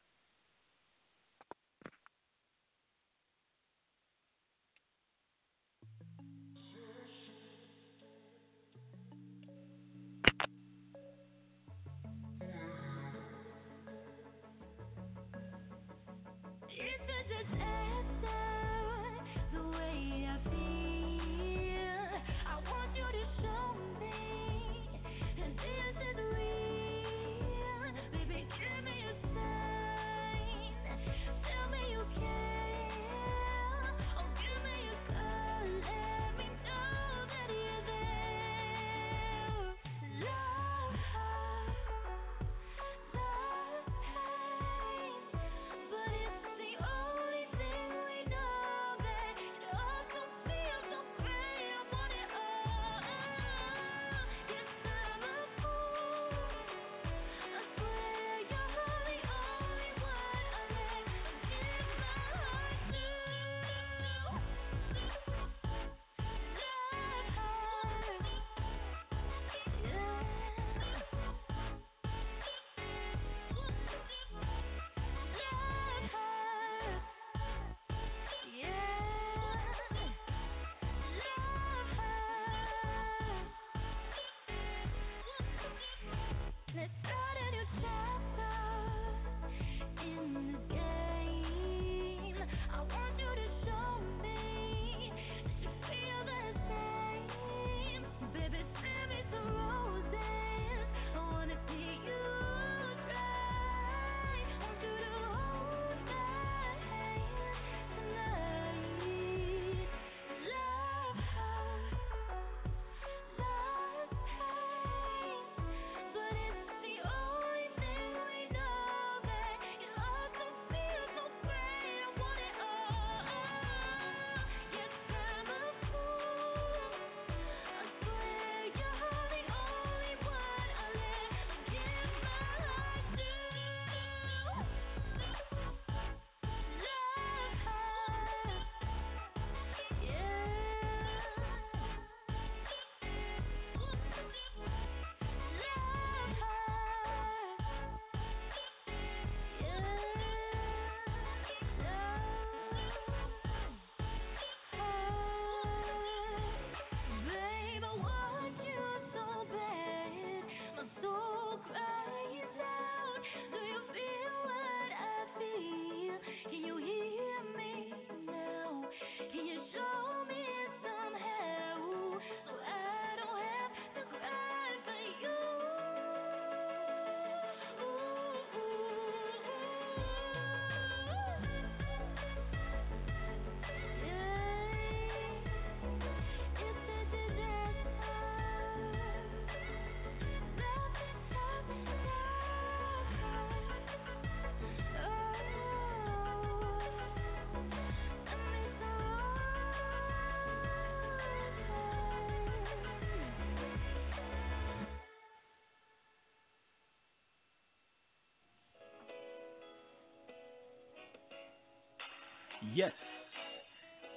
Yes,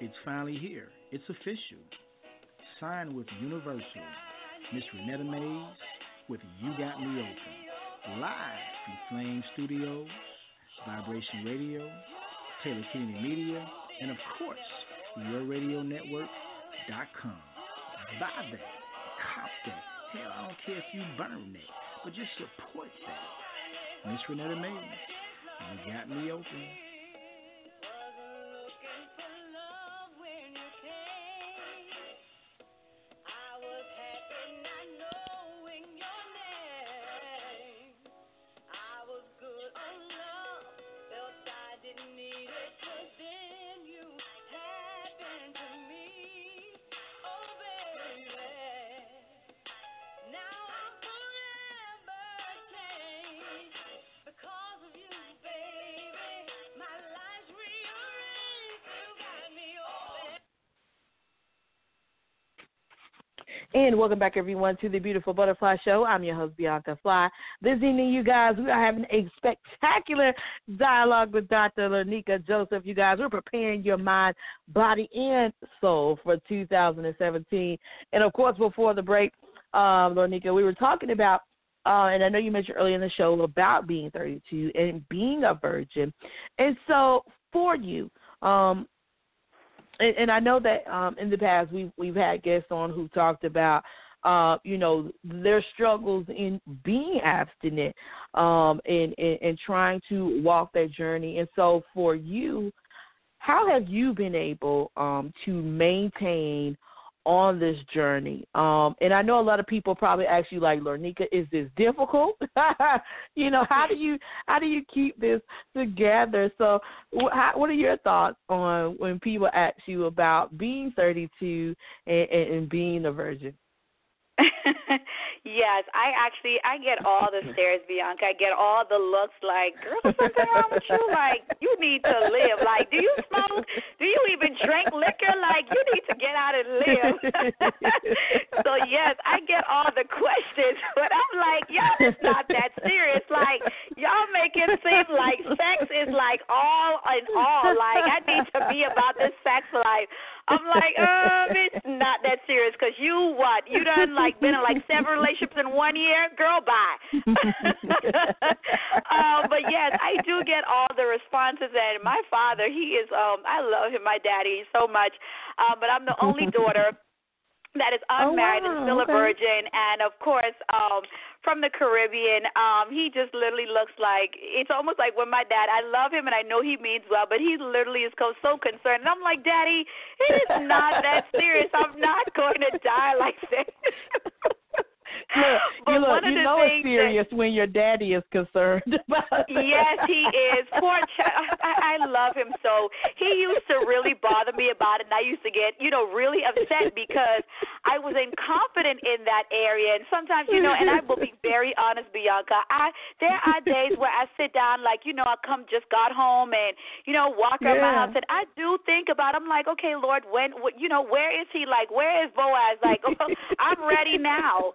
it's finally here. It's official. Signed with Universal. Miss Renetta Mays with You Got Me Open. Live from Flame Studios, Vibration Radio, Taylor Kennedy Media, and of course, YourRadioNetwork.com. Buy that. Cop that. Hell, I don't care if you burn that, but just support that. Miss Renetta Mays, You Got Me Open. And welcome back, everyone, to the Beautiful Butterfly Show. I'm your host, Bianca Fly. This evening, you guys, we are having a spectacular dialogue with Dr. Lorneka Joseph. You guys, we're preparing your mind, body, and soul for 2017. And of course, before the break, um, Lorneka, we were talking about uh, and I know you mentioned earlier in the show about being 32 and being a virgin. And so, for you, um, and, and I know that um, in the past we've we've had guests on who talked about uh, you know their struggles in being abstinent um, and, and and trying to walk that journey. And so for you, how have you been able um, to maintain on this journey. Um, and I know a lot of people probably ask you, like, Lorneka, is this difficult? <laughs> you know, how do you how do you keep this together? So, wh- how, what are your thoughts on when people ask you about being 32 and, and, and being a virgin? <laughs> yes, I actually I get all the <laughs> stares, Bianca. I get all the looks like, girl, something wrong with you. Like, you need to live. Like, do you smoke? Do you even drink liquor? Like, you need to get out and live. <laughs> so yes, I get all the questions, but I'm like, y'all, it's not that serious. Like, y'all make it seem like sex is like all in all. Like, I need to be about this sex life. I'm like, um, it's not that serious because you what? You done like been in like seven relationships in one year, girl. Bye. um, <laughs> but yes, I do get all the responses, and my father, he is, um, I love him, my daddy, so much. Um, but I'm the only daughter that is unmarried oh, wow. and still a virgin, and of course, um, from the Caribbean. Um, he just literally looks like it's almost like when my dad. I love him and I know he means well, but he literally is so, so concerned. And I'm like, Daddy, it is not that serious. I'm not going to die like this. <laughs> Look, <laughs> but you, look, you know it's serious when your daddy is concerned <laughs> Yes, he is. Poor <laughs> child. I, I love him so. He used to really bother me about it, and I used to get, you know, really upset because I was incompetent in that area. And sometimes, you know, and I will be very honest, Bianca. I there are days where I sit down, like, you know, I come just got home and, you know, walk around my house, and I do think about. I'm like, okay, Lord, when, what, you know, where is he? Like, where is Boaz? Like, I'm ready now.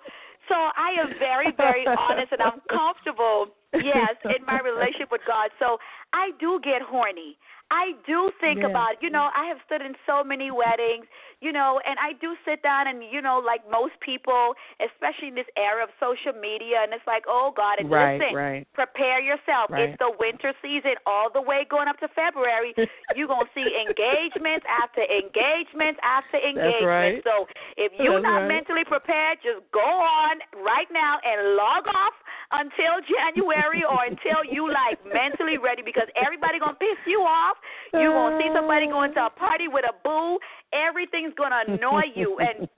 So I am very, very <laughs> honest, and I'm comfortable. Yes, in my relationship with God. So I do get horny. I do think Yeah. about, you know, I have stood in so many weddings, you know, and I do sit down and, you know, like most people, especially in this era of social media, and it's like, oh God, and Right, listen, right. prepare yourself. Right. It's the winter season, all the way going up to February. <laughs> You're gonna see engagements after engagements after engagements. So if you're That's not mentally prepared, just go on right now and log off until January or until you like mentally ready because everybody gonna piss you off. You're gonna see somebody going to a party with a boo. Everything's gonna annoy you and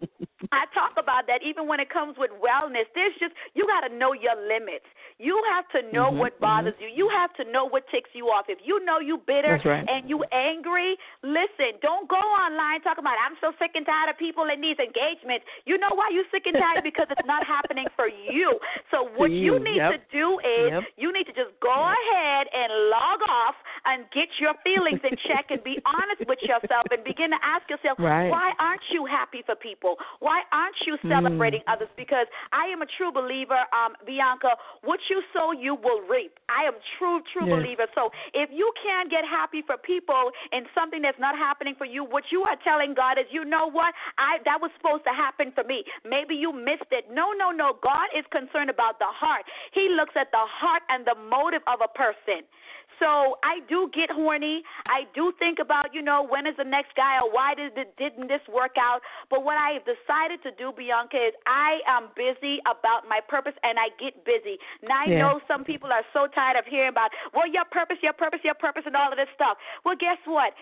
I talk about that even when it comes with wellness. There's just you got to know your limits. You have to know Mhm, what bothers you. You have to know what ticks you off. If you know you bitter right. and you angry, listen. Don't go online talking about I'm so sick and tired of people in these engagements. You know why you're sick and tired because it's not happening for you. So <laughs> what you, you need yep. to do is Yep. you need to just go ahead and log off and get your feelings in check and be honest with yourself and begin to ask yourself, Right. why aren't you happy for people? Why aren't you celebrating mm. others? Because I am a true believer, um, Bianca. What you sow, you will reap. I am true, true yes. believer. So if you can't get happy for people in something that's not happening for you, what you are telling God is, you know what? I that was supposed to happen for me. Maybe you missed it. No, no, no. God is concerned about the heart. He looks at the heart and the motive of a person. So I do get horny. I do think about, you know, when is the next guy or why did it, didn't this work out? But what I have decided to do, Bianca, is I am busy about my purpose and I get busy. Now I yeah. know some people are so tired of hearing about, well, your purpose, your purpose, your purpose, and all of this stuff. Well, guess what?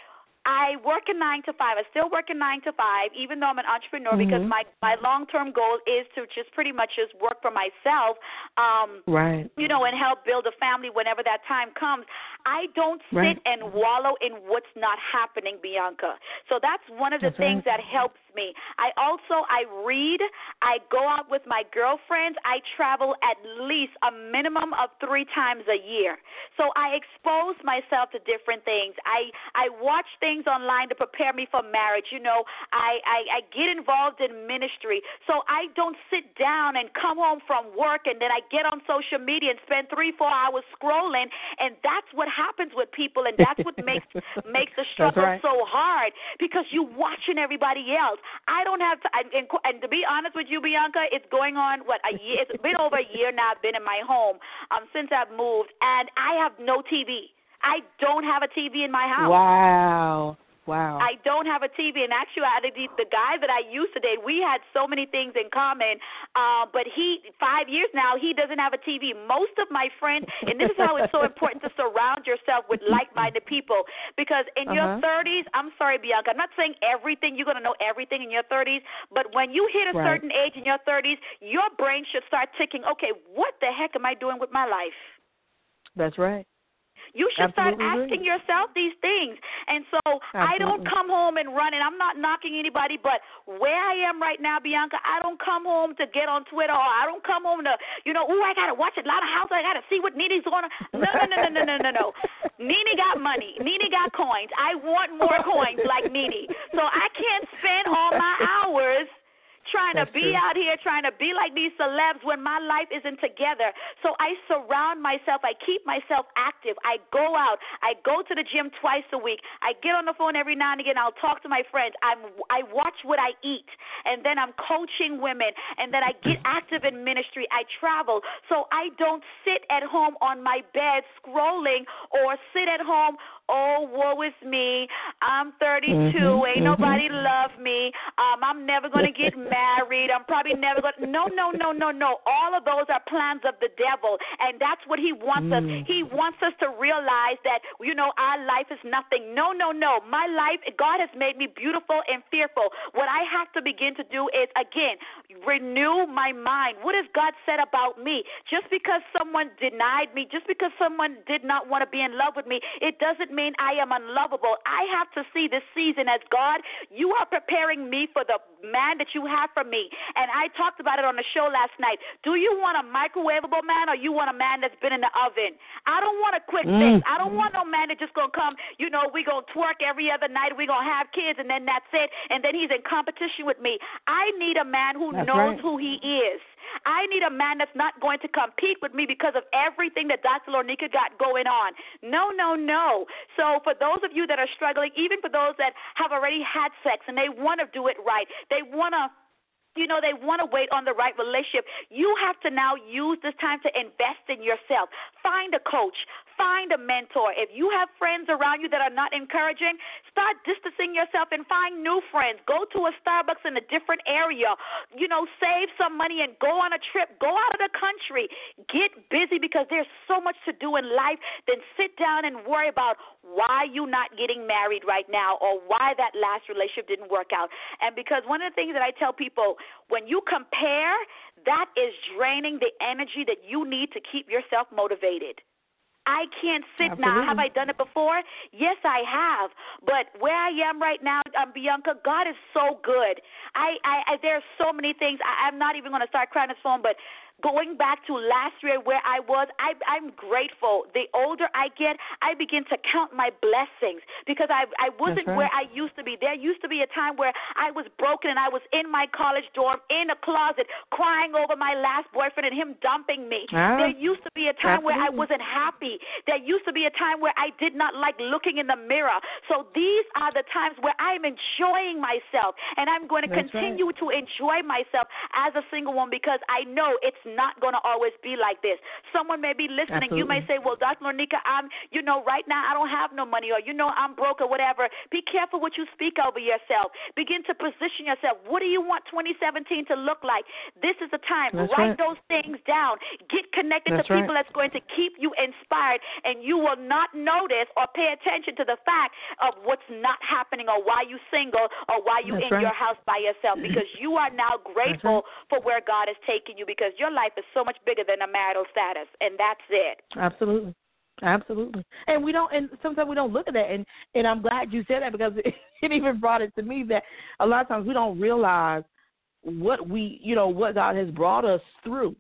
I work a nine to five. I still work a nine to five, even though I'm an entrepreneur, mm-hmm. because my my long term goal is to just pretty much just work for myself, um, right? You know, and help build a family whenever that time comes. I don't sit right. and wallow in what's not happening, Bianca. So that's one of the that's things right. that helps me. I also I read, I go out with my girlfriends, I travel at least a minimum of 3 times a year. So I expose myself to different things. I I watch things online to prepare me for marriage. You know, I I, I get involved in ministry. So I don't sit down and come home from work and then I get on social media and spend 3 4 hours scrolling and that's what happens with people, and that's what makes <laughs> makes the struggle right. so hard because you're watching everybody else. I don't have to. And, and to be honest with you, Bianca, it's going on what a year. It's been over a year now. I've been in my home um since I've moved, and I have no TV. I don't have a TV in my house. Wow. Wow. I don't have a TV. In actuality, the guy that I used to date, we had so many things in common. Uh, but he, five years now, he doesn't have a TV. Most of my friends, and this is how it's so <laughs> important to surround yourself with like-minded people. Because in uh-huh. your 30s, I'm sorry, Bianca, I'm not saying everything. You're going to know everything in your 30s. But when you hit a right. certain age in your 30s, your brain should start ticking. Okay, what the heck am I doing with my life? That's right. You should Absolutely start asking agree. yourself these things. And so Absolutely. I don't come home and run, and I'm not knocking anybody, but where I am right now, Bianca, I don't come home to get on Twitter, or I don't come home to, you know, ooh, I gotta watch a lot of house. I gotta see what Nene's going <laughs> to. No, no, no, no, no, no, no, no. Nene got money. Nene got coins. I want more coins like Nene. So I can't spend all my hours trying That's to be true. out here, trying to be like these celebs when my life isn't together. So I surround myself. I keep myself active. I go out. I go to the gym twice a week. I get on the phone every now and again. I'll talk to my friends. I'm I watch what I eat, and then I'm coaching women, and then I get <laughs> active in ministry. I travel, so I don't sit at home on my bed scrolling or sit at home oh, woe is me. I'm 32. Mm-hmm, Ain't mm-hmm. nobody love me. Um, I'm never going <laughs> to get married. I'm probably never going to. No, no, no, no, no. All of those are plans of the devil. And that's what he wants mm. us. He wants us to realize that, you know, our life is nothing. No, no, no. My life, God has made me beautiful and fearful. What I have to begin to do is, again, renew my mind. What has God said about me? Just because someone denied me, just because someone did not want to be in love with me, it doesn't mean I am unlovable. I have to see this season as God, you are preparing me for the man that you have for me. And I talked about it on the show last night. Do you want a microwavable man or you want a man that's been in the oven? I don't want a quick mm. fix. I don't want no man that's just gonna come, you know, we gonna twerk every other night, we gonna have kids and then that's it, and then he's in competition with me. I need a man who that's knows right. who he is. I need a man that's not going to compete with me because of everything that Dr. Lorneka got going on. No, no, no. So for those of you that are struggling, even for those that have already had sex and they want to do it right, they want to you know, they want to wait on the right relationship. You have to now use this time to invest in yourself. Find a coach, find a mentor. If you have friends around you that are not encouraging, start distancing yourself and find new friends. Go to a Starbucks in a different area. You know, save some money and go on a trip. Go out of the country. Get busy because there's so much to do in life. Then sit down and worry about why you're not getting married right now or why that last relationship didn't work out. And because one of the things that I tell people, when you compare, that is draining the energy that you need to keep yourself motivated. I can't sit Absolutely. now. Have I done it before? Yes, I have. But where I am right now, um, Bianca, God is so good. I, I, I there are so many things. I, I'm not even going to start crying this phone, but going back to last year where I was, I, I'm grateful. The older I get, I begin to count my blessings because I, I wasn't right. where I used to be. There used to be a time where I was broken and I was in my college dorm in a closet crying over my last boyfriend and him dumping me. Ah, there used to be a time where I wasn't happy. There used to be a time where I did not like looking in the mirror. So these are the times where I'm enjoying myself and I'm going to That's continue to enjoy myself as a single woman because I know it's not going to always be like this. Someone may be listening. You may say, "Well, Dr. Lorneka, I'm, you know, right now I don't have no money, or you know, I'm broke, or whatever." Be careful what you speak over yourself. Begin to position yourself. What do you want 2017 to look like? This is the time. That's Write right. those things down. Get connected That's to people right. that's going to keep you inspired, and you will not notice or pay attention to the fact of what's not happening, or why you single, or why you That's in right. your house by yourself, <laughs> because you are now grateful for where God has taken you, because your life is so much bigger than a marital status, and that's it. Absolutely. Absolutely. And we don't and sometimes we don't look at that and and I'm glad you said that because it, <laughs> it even brought it to me that a lot of times we don't realize what we you know what God has brought us through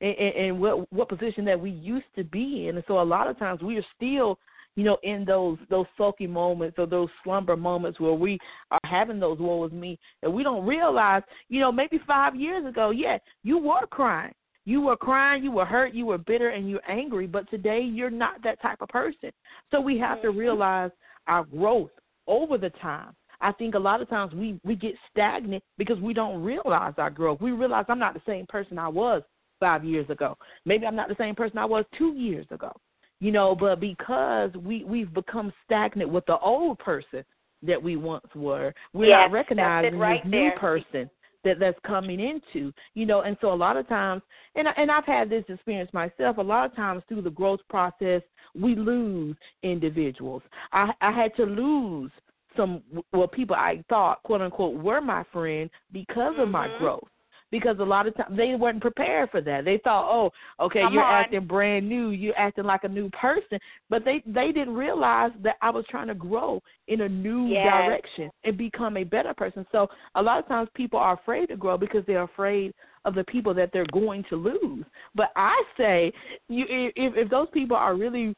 and, and, and what what position that we used to be in and so a lot of times we are still you know in those those sulky moments or those slumber moments where we are having those woe is me and we don't realize you know maybe five years ago yeah you were crying you were crying, you were hurt, you were bitter, and you're angry, but today you're not that type of person. So we have to mm-hmm. realize our growth over the time. I think a lot of times we, we get stagnant because we don't realize our growth. We realize I'm not the same person I was five years ago. Maybe I'm not the same person I was two years ago. You know, but because we, we've become stagnant with the old person that we once were, we're Yes, not recognizing right this new there. person that that's coming into you know and so a lot of times and I, and I've had this experience myself a lot of times through the growth process we lose individuals I I had to lose some well people I thought quote unquote were my friend because of my Mhm. growth because a lot of times they weren't prepared for that. They thought, "Oh, okay, Come you're on. acting brand new. You're acting like a new person." But they they didn't realize that I was trying to grow in a new Yes. direction and become a better person. So a lot of times people are afraid to grow because they're afraid of the people that they're going to lose. But I say, you if if those people are really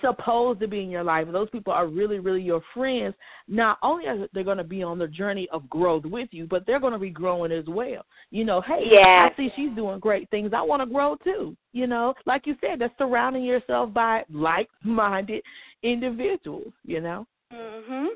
supposed to be in your life, and those people are really, really your friends, not only are they going to be on the journey of growth with you, but they're going to be growing as well. You know, hey, Yes. I see she's doing great things. I want to grow too. You know, like you said, that's surrounding yourself by like-minded individuals. You know. Mhm.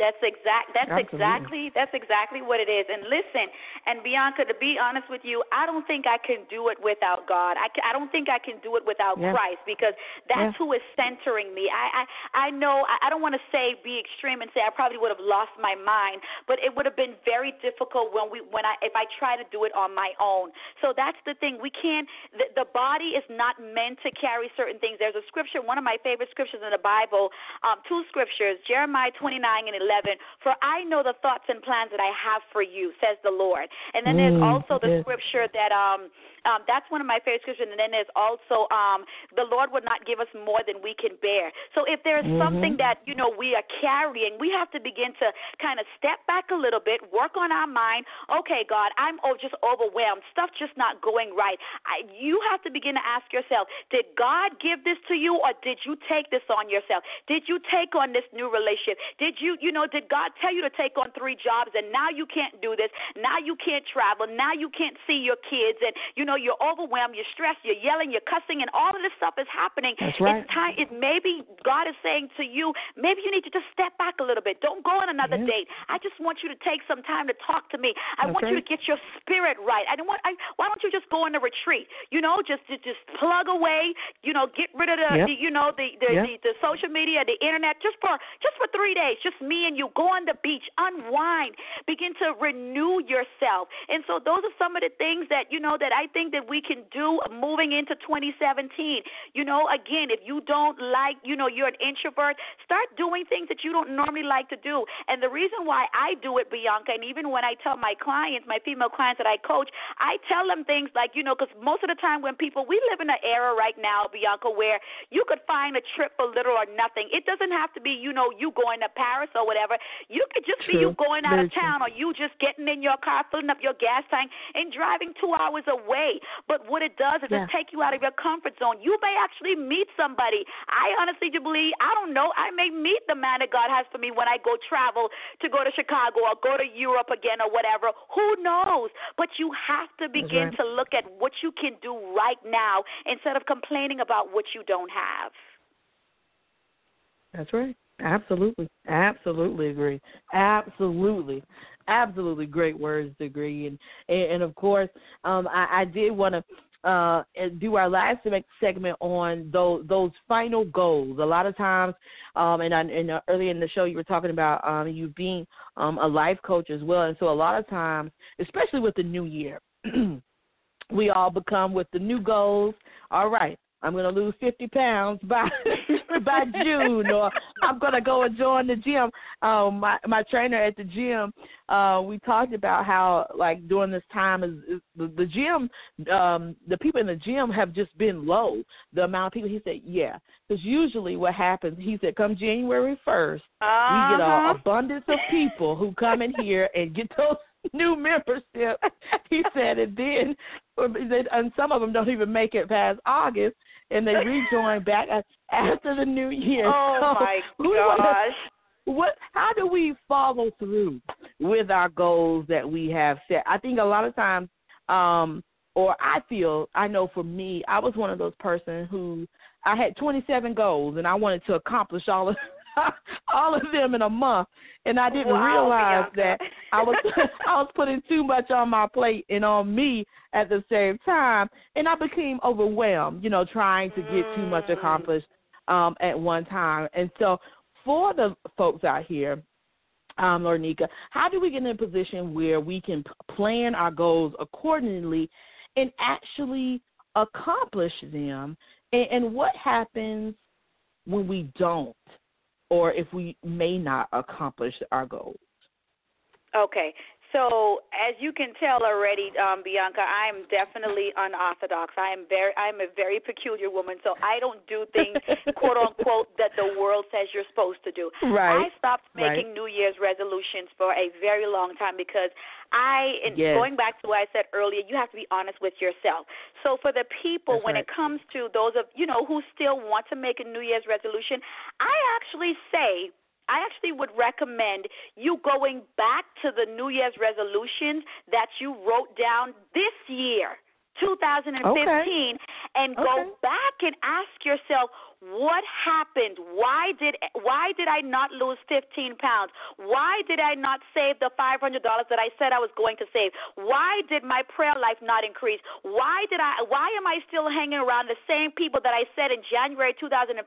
That's exact. That's Absolutely. exactly. That's exactly what it is. And listen, and Bianca, to be honest with you, I don't think I can do it without God. I, I don't think I can do it without Yeah. Christ because that's Yeah. who is centering me. I I, I know. I, I don't want to say be extreme and say I probably would have lost my mind, but it would have been very difficult when we when I if I try to do it on my own. So that's the thing. We can't. The, the body is not meant to carry certain things. There's a scripture. One of my favorite scriptures in the Bible. Um, two scriptures. Jeremiah 29 and 11. For I know the thoughts and plans that I have for you, says the Lord. And then there's Mm, also the yes. scripture that um um, that's one of my favorite scriptures. And then there's also um, the Lord would not give us more than we can bear. So if there's Mhm. something that you know we are carrying, we have to begin to kind of step back a little bit, work on our mind. Okay, God, I'm oh, just overwhelmed. Stuff just not going right. I, you have to begin to ask yourself: Did God give this to you, or did you take this on yourself? Did you take on this new relationship? Did you, you know, did God tell you to take on three jobs, and now you can't do this? Now you can't travel. Now you can't see your kids, and you know you're overwhelmed, you're stressed, you're yelling, you're cussing, and all of this stuff is happening. That's right. It's time. It maybe God is saying to you, maybe you need to just step back a little bit. Don't go on another Yeah. date. I just want you to take some time to talk to me. I That's want you to get your spirit right. I don't want. I, why don't you just go on a retreat? You know, just just, just plug away. You know, get rid of the, Yep. the you know the the, Yep. the the social media, the internet, just for just for three days, just me and you. Go on the beach, unwind, begin to renew yourself. And so those are some of the things that you know that I think that we can do moving into 2017. You know, again, if you don't like, you know, you're an introvert, start doing things that you don't normally like to do. And the reason why I do it, Bianca, and even when I tell my clients, my female clients that I coach, I tell them things like, you know, because most of the time when people, we live in an era right now, Bianca, where you could find a trip for little or nothing. It doesn't have to be, you know, you going to Paris or whatever. You could just True. be you going out Very of town, or you just getting in your car, filling up your gas tank, and driving two hours away. But what it does is Yeah. it take you out of your comfort zone. You may actually meet somebody. I honestly do believe. I don't know. I may meet the man that God has for me when I go travel to go to Chicago or go to Europe again or whatever. Who knows? But you have to begin right. to look at what you can do right now instead of complaining about what you don't have. That's right. Absolutely. Absolutely agree. Absolutely. Absolutely great words. And, and, and of course, um, I, I did want to uh, do our last segment on those those final goals. A lot of times, um, and, I, and uh, earlier in the show, you were talking about um, you being um, a life coach as well. And so, a lot of times, especially with the new year, <clears throat> we all become with the new goals. All right, I'm going to lose 50 pounds <laughs> by by June, or I'm going to go and join the gym. Um, my my trainer at the gym, uh, we talked about how like during this time is, is the, the gym, um, the people in the gym have just been low. The amount of people. He said, yeah, because usually what happens, he said, come January 1st, we get Uh-huh. an abundance of people who come in here and get those <laughs> new membership. He said, and then and some of them don't even make it past August, and they rejoin <laughs> back after the new year. Oh So my wanna- gosh. what? How do we follow through with our goals that we have set? I think a lot of times, um, or I feel, I know for me, I was one of those person who I had 27 goals and I wanted to accomplish all of <laughs> all of them in a month, and I didn't Wow, realize Bianca. that I was <laughs> I was putting too much on my plate and on me at the same time, and I became overwhelmed. You know, trying to get too much Mm. accomplished um, at one time, and so for the folks out here, um, Lorneka, how do we get in a position where we can p- plan our goals accordingly and actually accomplish them? And, and what happens when we don't, or if we may not accomplish our goals? Okay. So as you can tell already, um, Bianca, I am definitely unorthodox. I am very, I am a very peculiar woman. So I don't do things, <laughs> quote unquote, that the world says you're supposed to do. Right. I stopped Right. making New Year's resolutions for a very long time because I, and Yes. going back to what I said earlier, you have to be honest with yourself. So for the people, That's when right. it comes to those of you know who still want to make a New Year's resolution, I actually say I actually would recommend you going back to the New Year's resolutions that you wrote down this year, 2015, and Okay. go back and ask yourself what happened? Why did why did i not lose 15 pounds? Why did i not save the $500 that i said i was going to save? Why did my prayer life not increase? Why did i why am i still hanging around the same people that i said in january 2015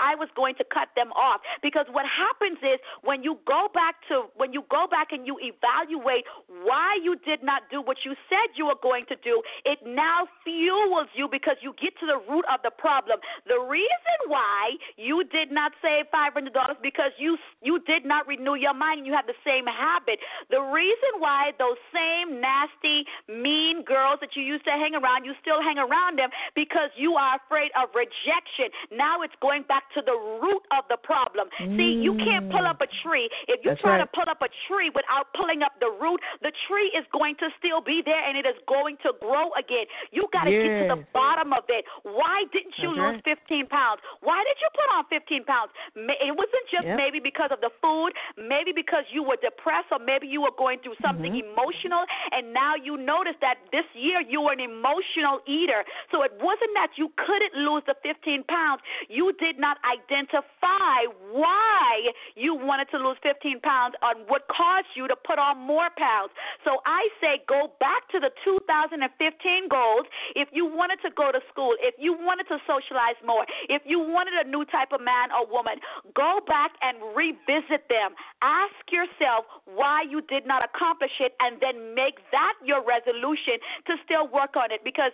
i was going to cut them off? Because what happens is when you go back to when you go back and you evaluate why you did not do what you said you were going to do it now fuels you because you get to the root of the problem. The reason why you did not save $500 because you you did not renew your mind and you have the same habit. The reason why those same nasty, mean girls that you used to hang around, you still hang around them because you are afraid of rejection. Now it's going back to the root of the problem. See, you can't pull up a mm. tree. If you That's try right. to pull up a tree without pulling up the root, the tree is going to still be there and it is going to grow again. You got to get to the bottom of it. Why didn't you That's lose 15 pounds? Why did you put on 15 pounds? It wasn't just Yep. maybe because of the food, maybe because you were depressed, or maybe you were going through something Mhm. emotional, and now you notice that this year you were an emotional eater. So it wasn't that you couldn't lose the 15 pounds. You did not identify why you wanted to lose 15 pounds on what caused you to put on more pounds. So I say go back to the 2015 goals. If you wanted to go to school, if you wanted to socialize more, if you wanted a new type of man or woman, go back and revisit them. Ask yourself why you did not accomplish it and then make that your resolution to still work on it because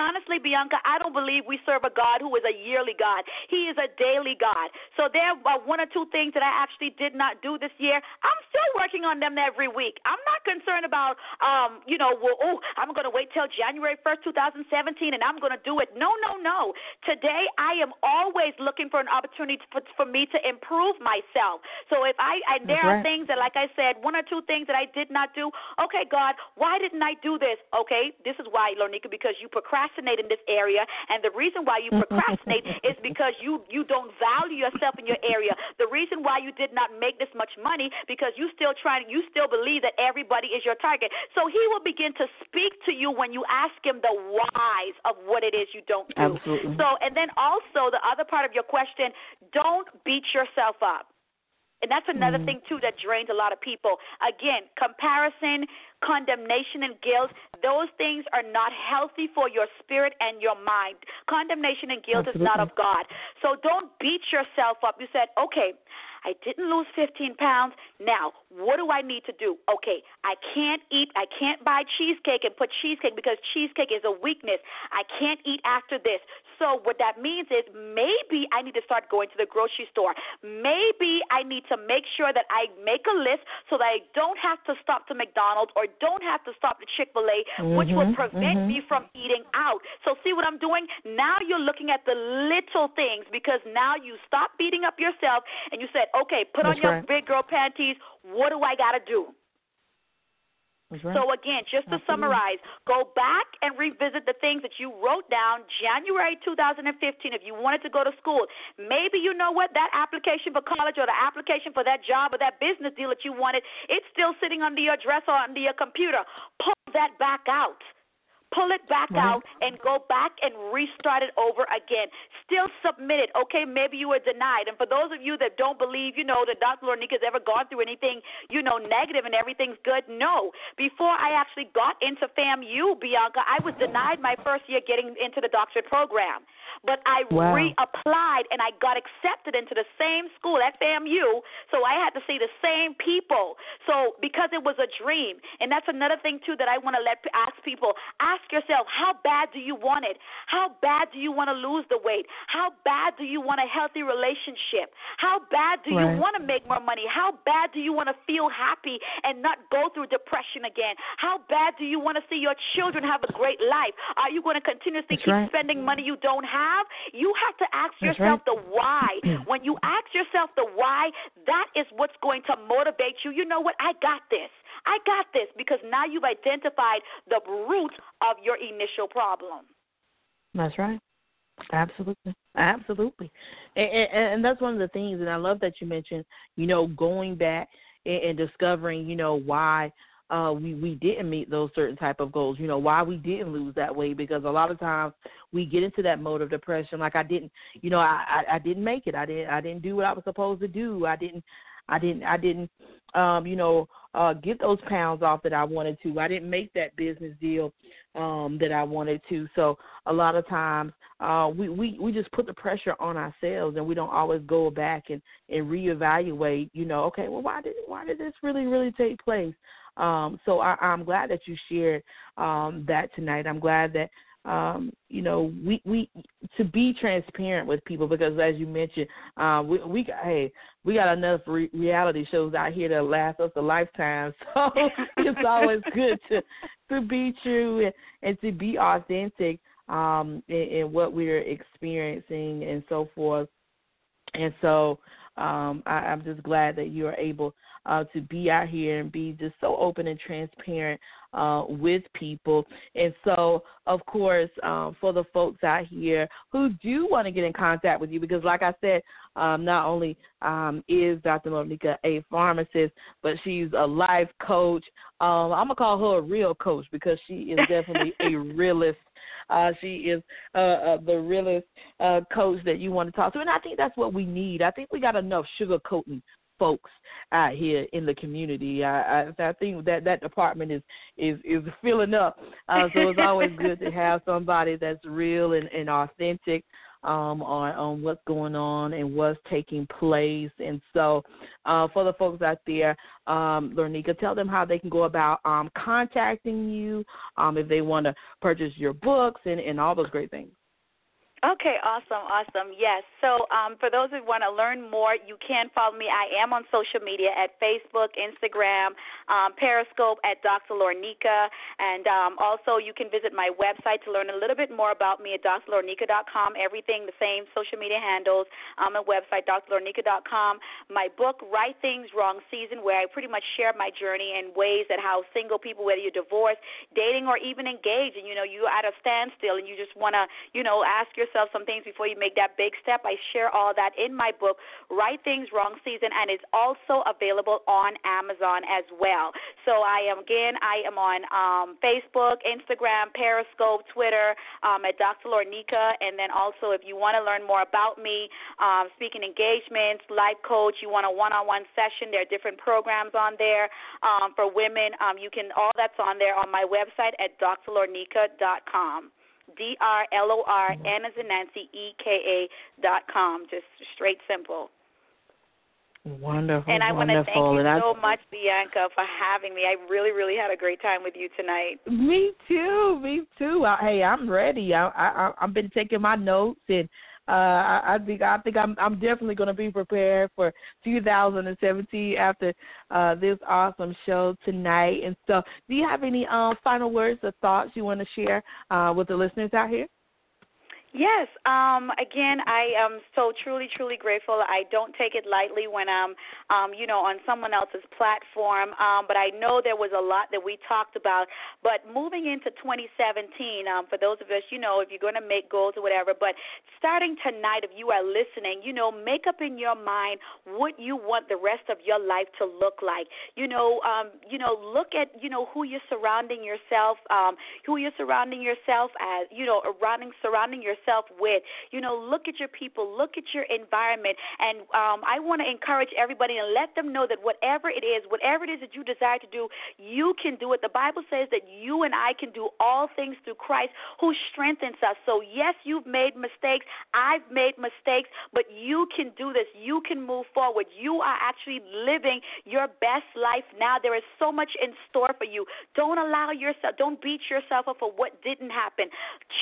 Honestly, Bianca, I don't believe we serve a God who is a yearly God. He is a daily God. So there are one or two things that I actually did not do this year. I'm still working on them every week. I'm not concerned about, um, you know, well, oh, I'm going to wait till January 1st, 2017, and I'm going to do it. No, no, no. Today, I am always looking for an opportunity for, for me to improve myself. So if I, I there are things that, like I said, one or two things that I did not do. Okay, God, why didn't I do this? Okay, this is why, Lorneka, because you procrastinated procrastinate in this area, and the reason why you <laughs> procrastinate is because you you don't value yourself in your area. The reason why you did not make this much money because you still trying you still believe that everybody is your target. So he will begin to speak to you when you ask him the whys of what it is you don't do. Absolutely. So and then also the other part of your question, don't beat yourself up. And that's another mm. thing too that drains a lot of people. Again, comparison, condemnation and guilt, those things are not healthy for your spirit and your mind. Condemnation and guilt Absolutely. is not of God. So don't beat yourself up. You said, "Okay, I didn't lose 15 pounds. Now, what do I need to do? Okay, I can't eat, I can't buy cheesecake and put cheesecake because cheesecake is a weakness. I can't eat after this. So, what that means is maybe I need to start going to the grocery store. Maybe I need to make sure that I make a list so that I don't have to stop to McDonald's or don't have to stop to Chick fil A, mm-hmm, which will prevent mm-hmm. me from eating out. So, see what I'm doing? Now you're looking at the little things because now you stop beating up yourself and you said, okay, put That's on your right. big girl panties. What do I got to do? Right. So again, just to Absolutely. summarize, go back and revisit the things that you wrote down January 2015 if you wanted to go to school. Maybe you know what that application for college or the application for that job or that business deal that you wanted, it's still sitting under your dress or under your computer. Pull that back out pull it back right. out and go back and restart it over again. Still submit it. Okay, maybe you were denied. And for those of you that don't believe, you know, that Dr. Lorneka has ever gone through anything, you know, negative and everything's good, no. Before I actually got into FAMU, Bianca, I was denied my first year getting into the doctorate program. But I wow. reapplied and I got accepted into the same school at FAMU, so I had to see the same people. So because it was a dream, and that's another thing too that I want to let ask people. Ask yourself, how bad do you want it? How bad do you want to lose the weight? How bad do you want a healthy relationship? How bad do right. you want to make more money? How bad do you want to feel happy and not go through depression again? How bad do you want to see your children have a great life? Are you going to continuously that's keep right. spending money you don't have? have, you have to ask That's yourself right. the why. <clears throat> when you ask yourself the why, that is what's going to motivate you. You know what? I got this. I got this because now you've identified the root of your initial problem. That's right. Absolutely, absolutely, and, and, and that's one of the things. And I love that you mentioned, you know, going back and, and discovering, you know, why uh, we we didn't meet those certain type of goals. You know why we didn't lose that weight because a lot of times we get into that mode of depression. Like I didn't, you know, I, I I didn't make it. I didn't I didn't do what I was supposed to do. I didn't I didn't I didn't um, you know uh, get those pounds off that I wanted to. I didn't make that business deal um, that I wanted to. So a lot of times uh, we, we we just put the pressure on ourselves, and we don't always go back and and reevaluate. You know, okay, well, why did why did this really really take place? Um, so I, I'm glad that you shared um, that tonight. I'm glad that um, you know we we to be transparent with people because as you mentioned, uh, we we got hey we got enough re- reality shows out here that last us a lifetime. <laughs> So it's always <laughs> good to to be true and, and to be authentic um, in, in what we're experiencing and so forth. And so um, I, I'm just glad that you are able uh, to be out here and be just so open and transparent uh, with people. And so, of course, um, for the folks out here who do want to get in contact with you, because like I said, um, not only um, is Dr. Monica a pharmacist, but she's a life coach. Um, I'm gonna call her a real coach because she is <laughs> definitely a realist. Uh, she is uh, uh, the realest uh, coach that you want to talk to, and I think that's what we need. I think we got enough sugarcoating folks out here in the community. I, I, I think that that department is is is filling up. Uh, so it's always <laughs> good to have somebody that's real and, and authentic. um, on on what's going on and what's taking place. And so, uh, for the folks out there, um, Lorneka, tell them how they can go about um, contacting you um, if they want to purchase your books and, and all those great things. Okay, awesome, awesome. Yes. So, um, for those who want to learn more, you can follow me. I am on social media at Facebook, Instagram, um, Periscope at Dr. Lorneka, and um, also you can visit my website to learn a little bit more about me at drlorneka.com. Everything the same social media handles on my website, drlorneka.com. My book, Right Things, Wrong Season, where I pretty much share my journey and ways that how single people, whether you're divorced, dating, or even engaged, and you know you're at a standstill and you just want to, you know, ask yourself yourself some things before you make that big step. I share all that in my book, Right Things, Wrong Season, and it's also available on Amazon as well. So I am, again, I am on um, Facebook, Instagram, Periscope, Twitter um, at Dr. Lorneka. And then also, if you want to learn more about me, um, speaking engagements, life coach, you want a one on one session, there are different programs on there um, for women. Um, you can, all that's on there on my website at drlorneka.com. D R L O R N as in Nancy E K A dot com. Just straight simple. Wonderful. And I want to thank you so much, Bianca, for having me. I really, really had a great time with you tonight. Me too. Me too. hey, I'm ready. I, I I've been taking my notes and uh, I, I think I think I'm I'm definitely going to be prepared for 2017 after uh, this awesome show tonight. And so, do you have any um, final words or thoughts you want to share uh, with the listeners out here? Yes. Um, again, I am so truly, truly grateful. I don't take it lightly when I'm, um, you know, on someone else's platform. Um, but I know there was a lot that we talked about. But moving into 2017, um, for those of us, you know, if you're going to make goals or whatever, but starting tonight, if you are listening, you know, make up in your mind what you want the rest of your life to look like. You know, um, you know, look at, you know, who you're surrounding yourself, um, who you're surrounding yourself as, you know, surrounding surrounding yourself yourself with. You know, look at your people, look at your environment, and um, I want to encourage everybody and let them know that whatever it is, whatever it is that you desire to do, you can do it. The Bible says that you and I can do all things through Christ who strengthens us. So, yes, you've made mistakes. I've made mistakes, but you can do this. You can move forward. You are actually living your best life now. There is so much in store for you. Don't allow yourself, don't beat yourself up for what didn't happen.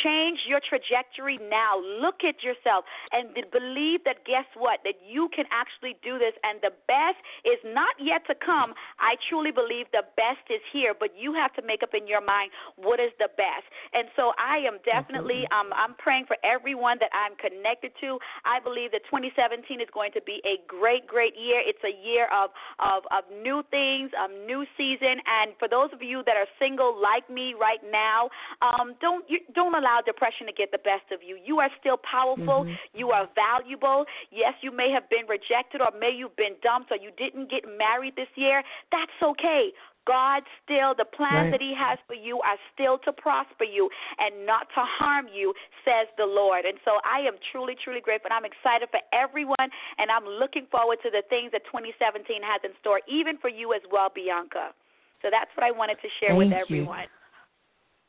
Change your trajectory now. Look at yourself and believe that guess what? That you can actually do this and the best is not yet to come. I truly believe the best is here, but you have to make up in your mind what is the best. And so I am definitely um, I'm praying for everyone that I'm connected to. I believe that 2017 is going to be a great great year. It's a year of of of new things, a new season and for those of you that are single like me right now, um, don't you, don't allow depression to get the best of of you. You are still powerful. Mm-hmm. You are valuable. Yes, you may have been rejected or may you've been dumped or you didn't get married this year. That's okay. God still, the plans right. that He has for you are still to prosper you and not to harm you, says the Lord. And so I am truly, truly grateful. I'm excited for everyone, and I'm looking forward to the things that 2017 has in store, even for you as well, Bianca. So that's what I wanted to share Thank with everyone. You.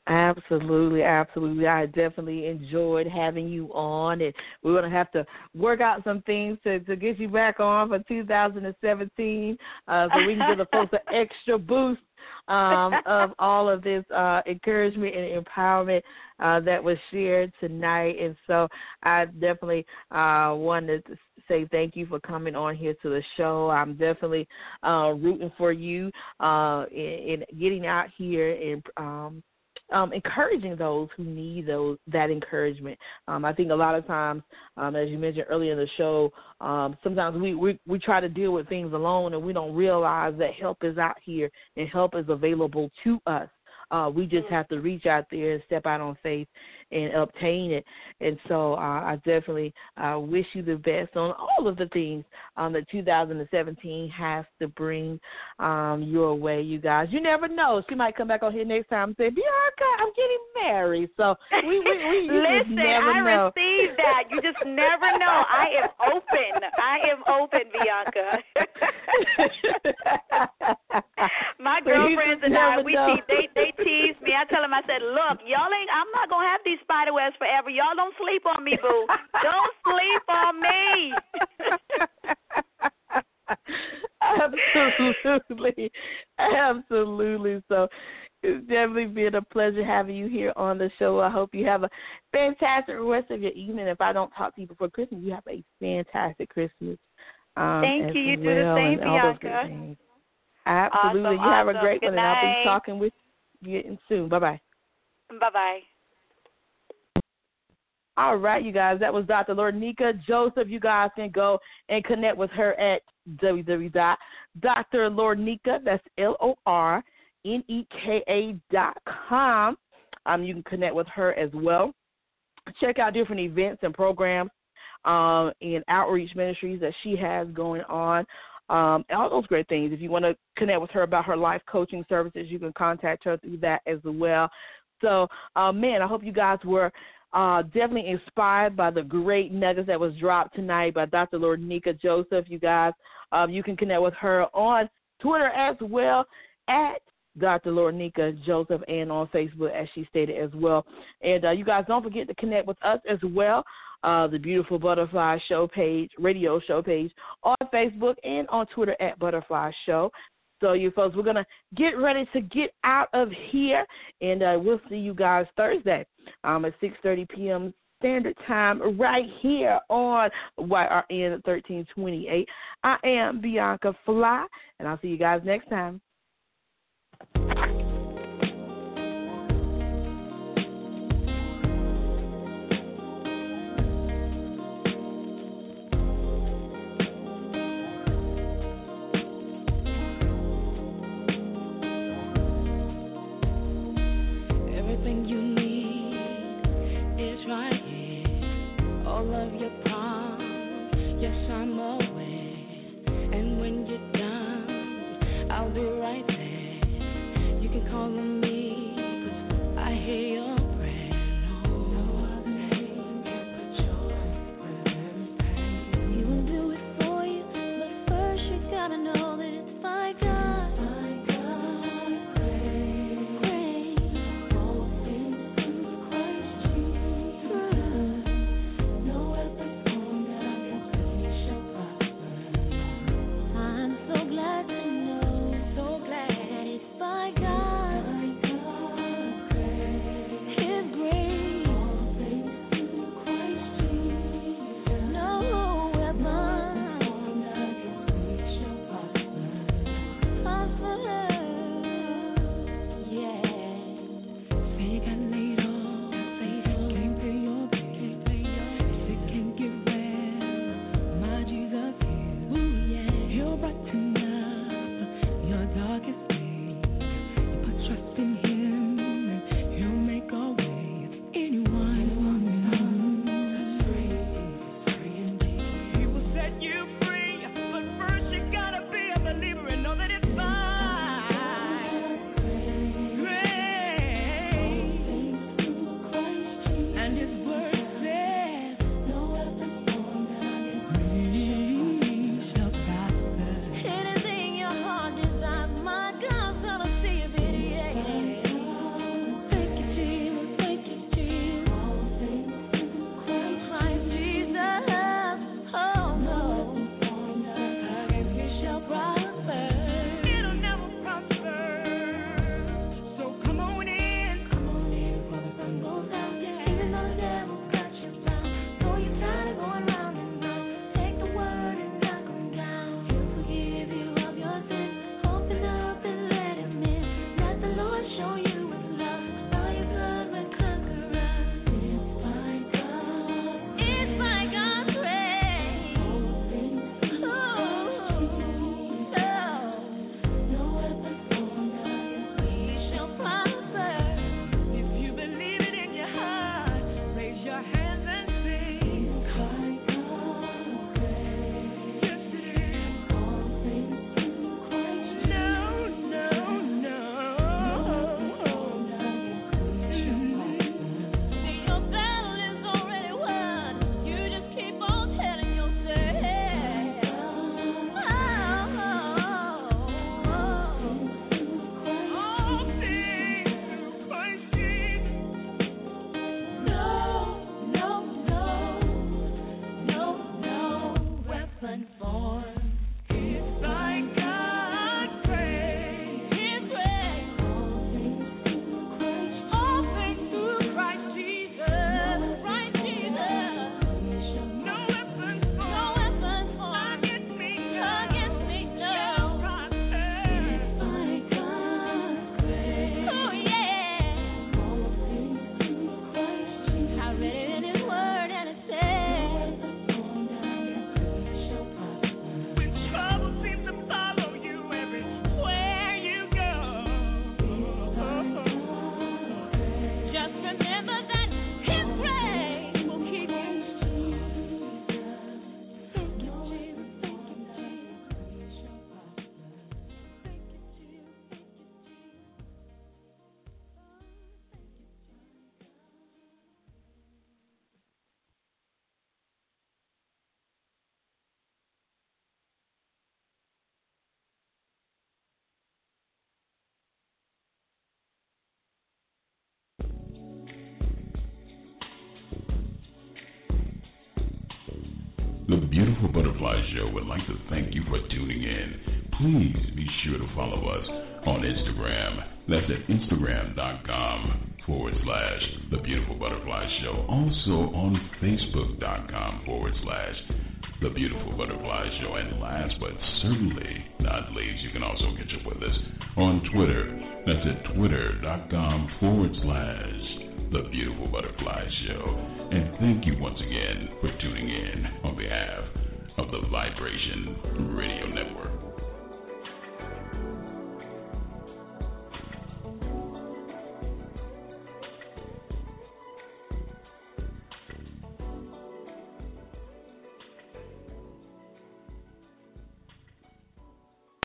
Absolutely, absolutely. I definitely enjoyed having you on, and we're going to have to work out some things to to get you back on for 2017, uh, so we can give the folks an extra boost um, of all of this uh, encouragement and empowerment uh, that was shared tonight. And so, I definitely uh, wanted to say thank you for coming on here to the show. I'm definitely uh, rooting for you uh, in, in getting out here and. Um, um, encouraging those who need those that encouragement. Um, I think a lot of times, um, as you mentioned earlier in the show, um, sometimes we, we we try to deal with things alone and we don't realize that help is out here and help is available to us. Uh, we just have to reach out there and step out on faith and obtain it. And so uh, I definitely uh, wish you the best on all of the things um, that 2017 has to bring um, your way, you guys. You never know. She might come back on here next time and say, Bianca, I'm getting married. So we, we, we Listen, I know. received that. You just never know. I am open. I am open, Bianca. <laughs> My <laughs> girlfriends and I, we te- they they tease me me. I tell them, I said, look, y'all ain't. I'm not gonna have these spider webs forever. Y'all don't sleep on me, boo. <laughs> don't sleep on me. absolutely, absolutely. So it's definitely been a pleasure having you here on the show. I hope you have a fantastic rest of your evening. If I don't talk to you before Christmas, you have a fantastic Christmas. Um, Thank you. You well, do the same, Bianca. Absolutely. Awesome, you have awesome. a great Good one, and I'll be talking with you soon. Bye bye. Bye bye. All right, you guys. That was Dr. Lorneka Joseph. You guys can go and connect with her at www.drlorneka, that's L O R N E K A dot com. Um, you can connect with her as well. Check out different events and programs um, and outreach ministries that she has going on. Um, all those great things. If you want to connect with her about her life coaching services, you can contact her through that as well. So, uh, man, I hope you guys were uh, definitely inspired by the great nuggets that was dropped tonight by Dr. Lorneka Joseph. You guys, um, you can connect with her on Twitter as well at Dr. Lorneka Joseph and on Facebook as she stated as well. And uh, you guys don't forget to connect with us as well. Uh, the Beautiful Butterfly Show page, radio show page on Facebook and on Twitter at Butterfly Show. So, you folks, we're going to get ready to get out of here, and uh, we'll see you guys Thursday um, at 6.30 p.m. Standard Time right here on YRN 1328. I am Bianca Fly, and I'll see you guys next time. Beautiful Butterfly Show would like to thank you for tuning in. Please be sure to follow us on Instagram. That's at Instagram.com forward slash The Beautiful Butterfly Show. Also on Facebook.com forward slash The Beautiful Butterfly Show. And last but certainly not least, you can also catch up with us on Twitter. That's at Twitter.com forward slash The Beautiful Butterfly Show. And thank you once again for tuning in on behalf of the Vibration Radio Network.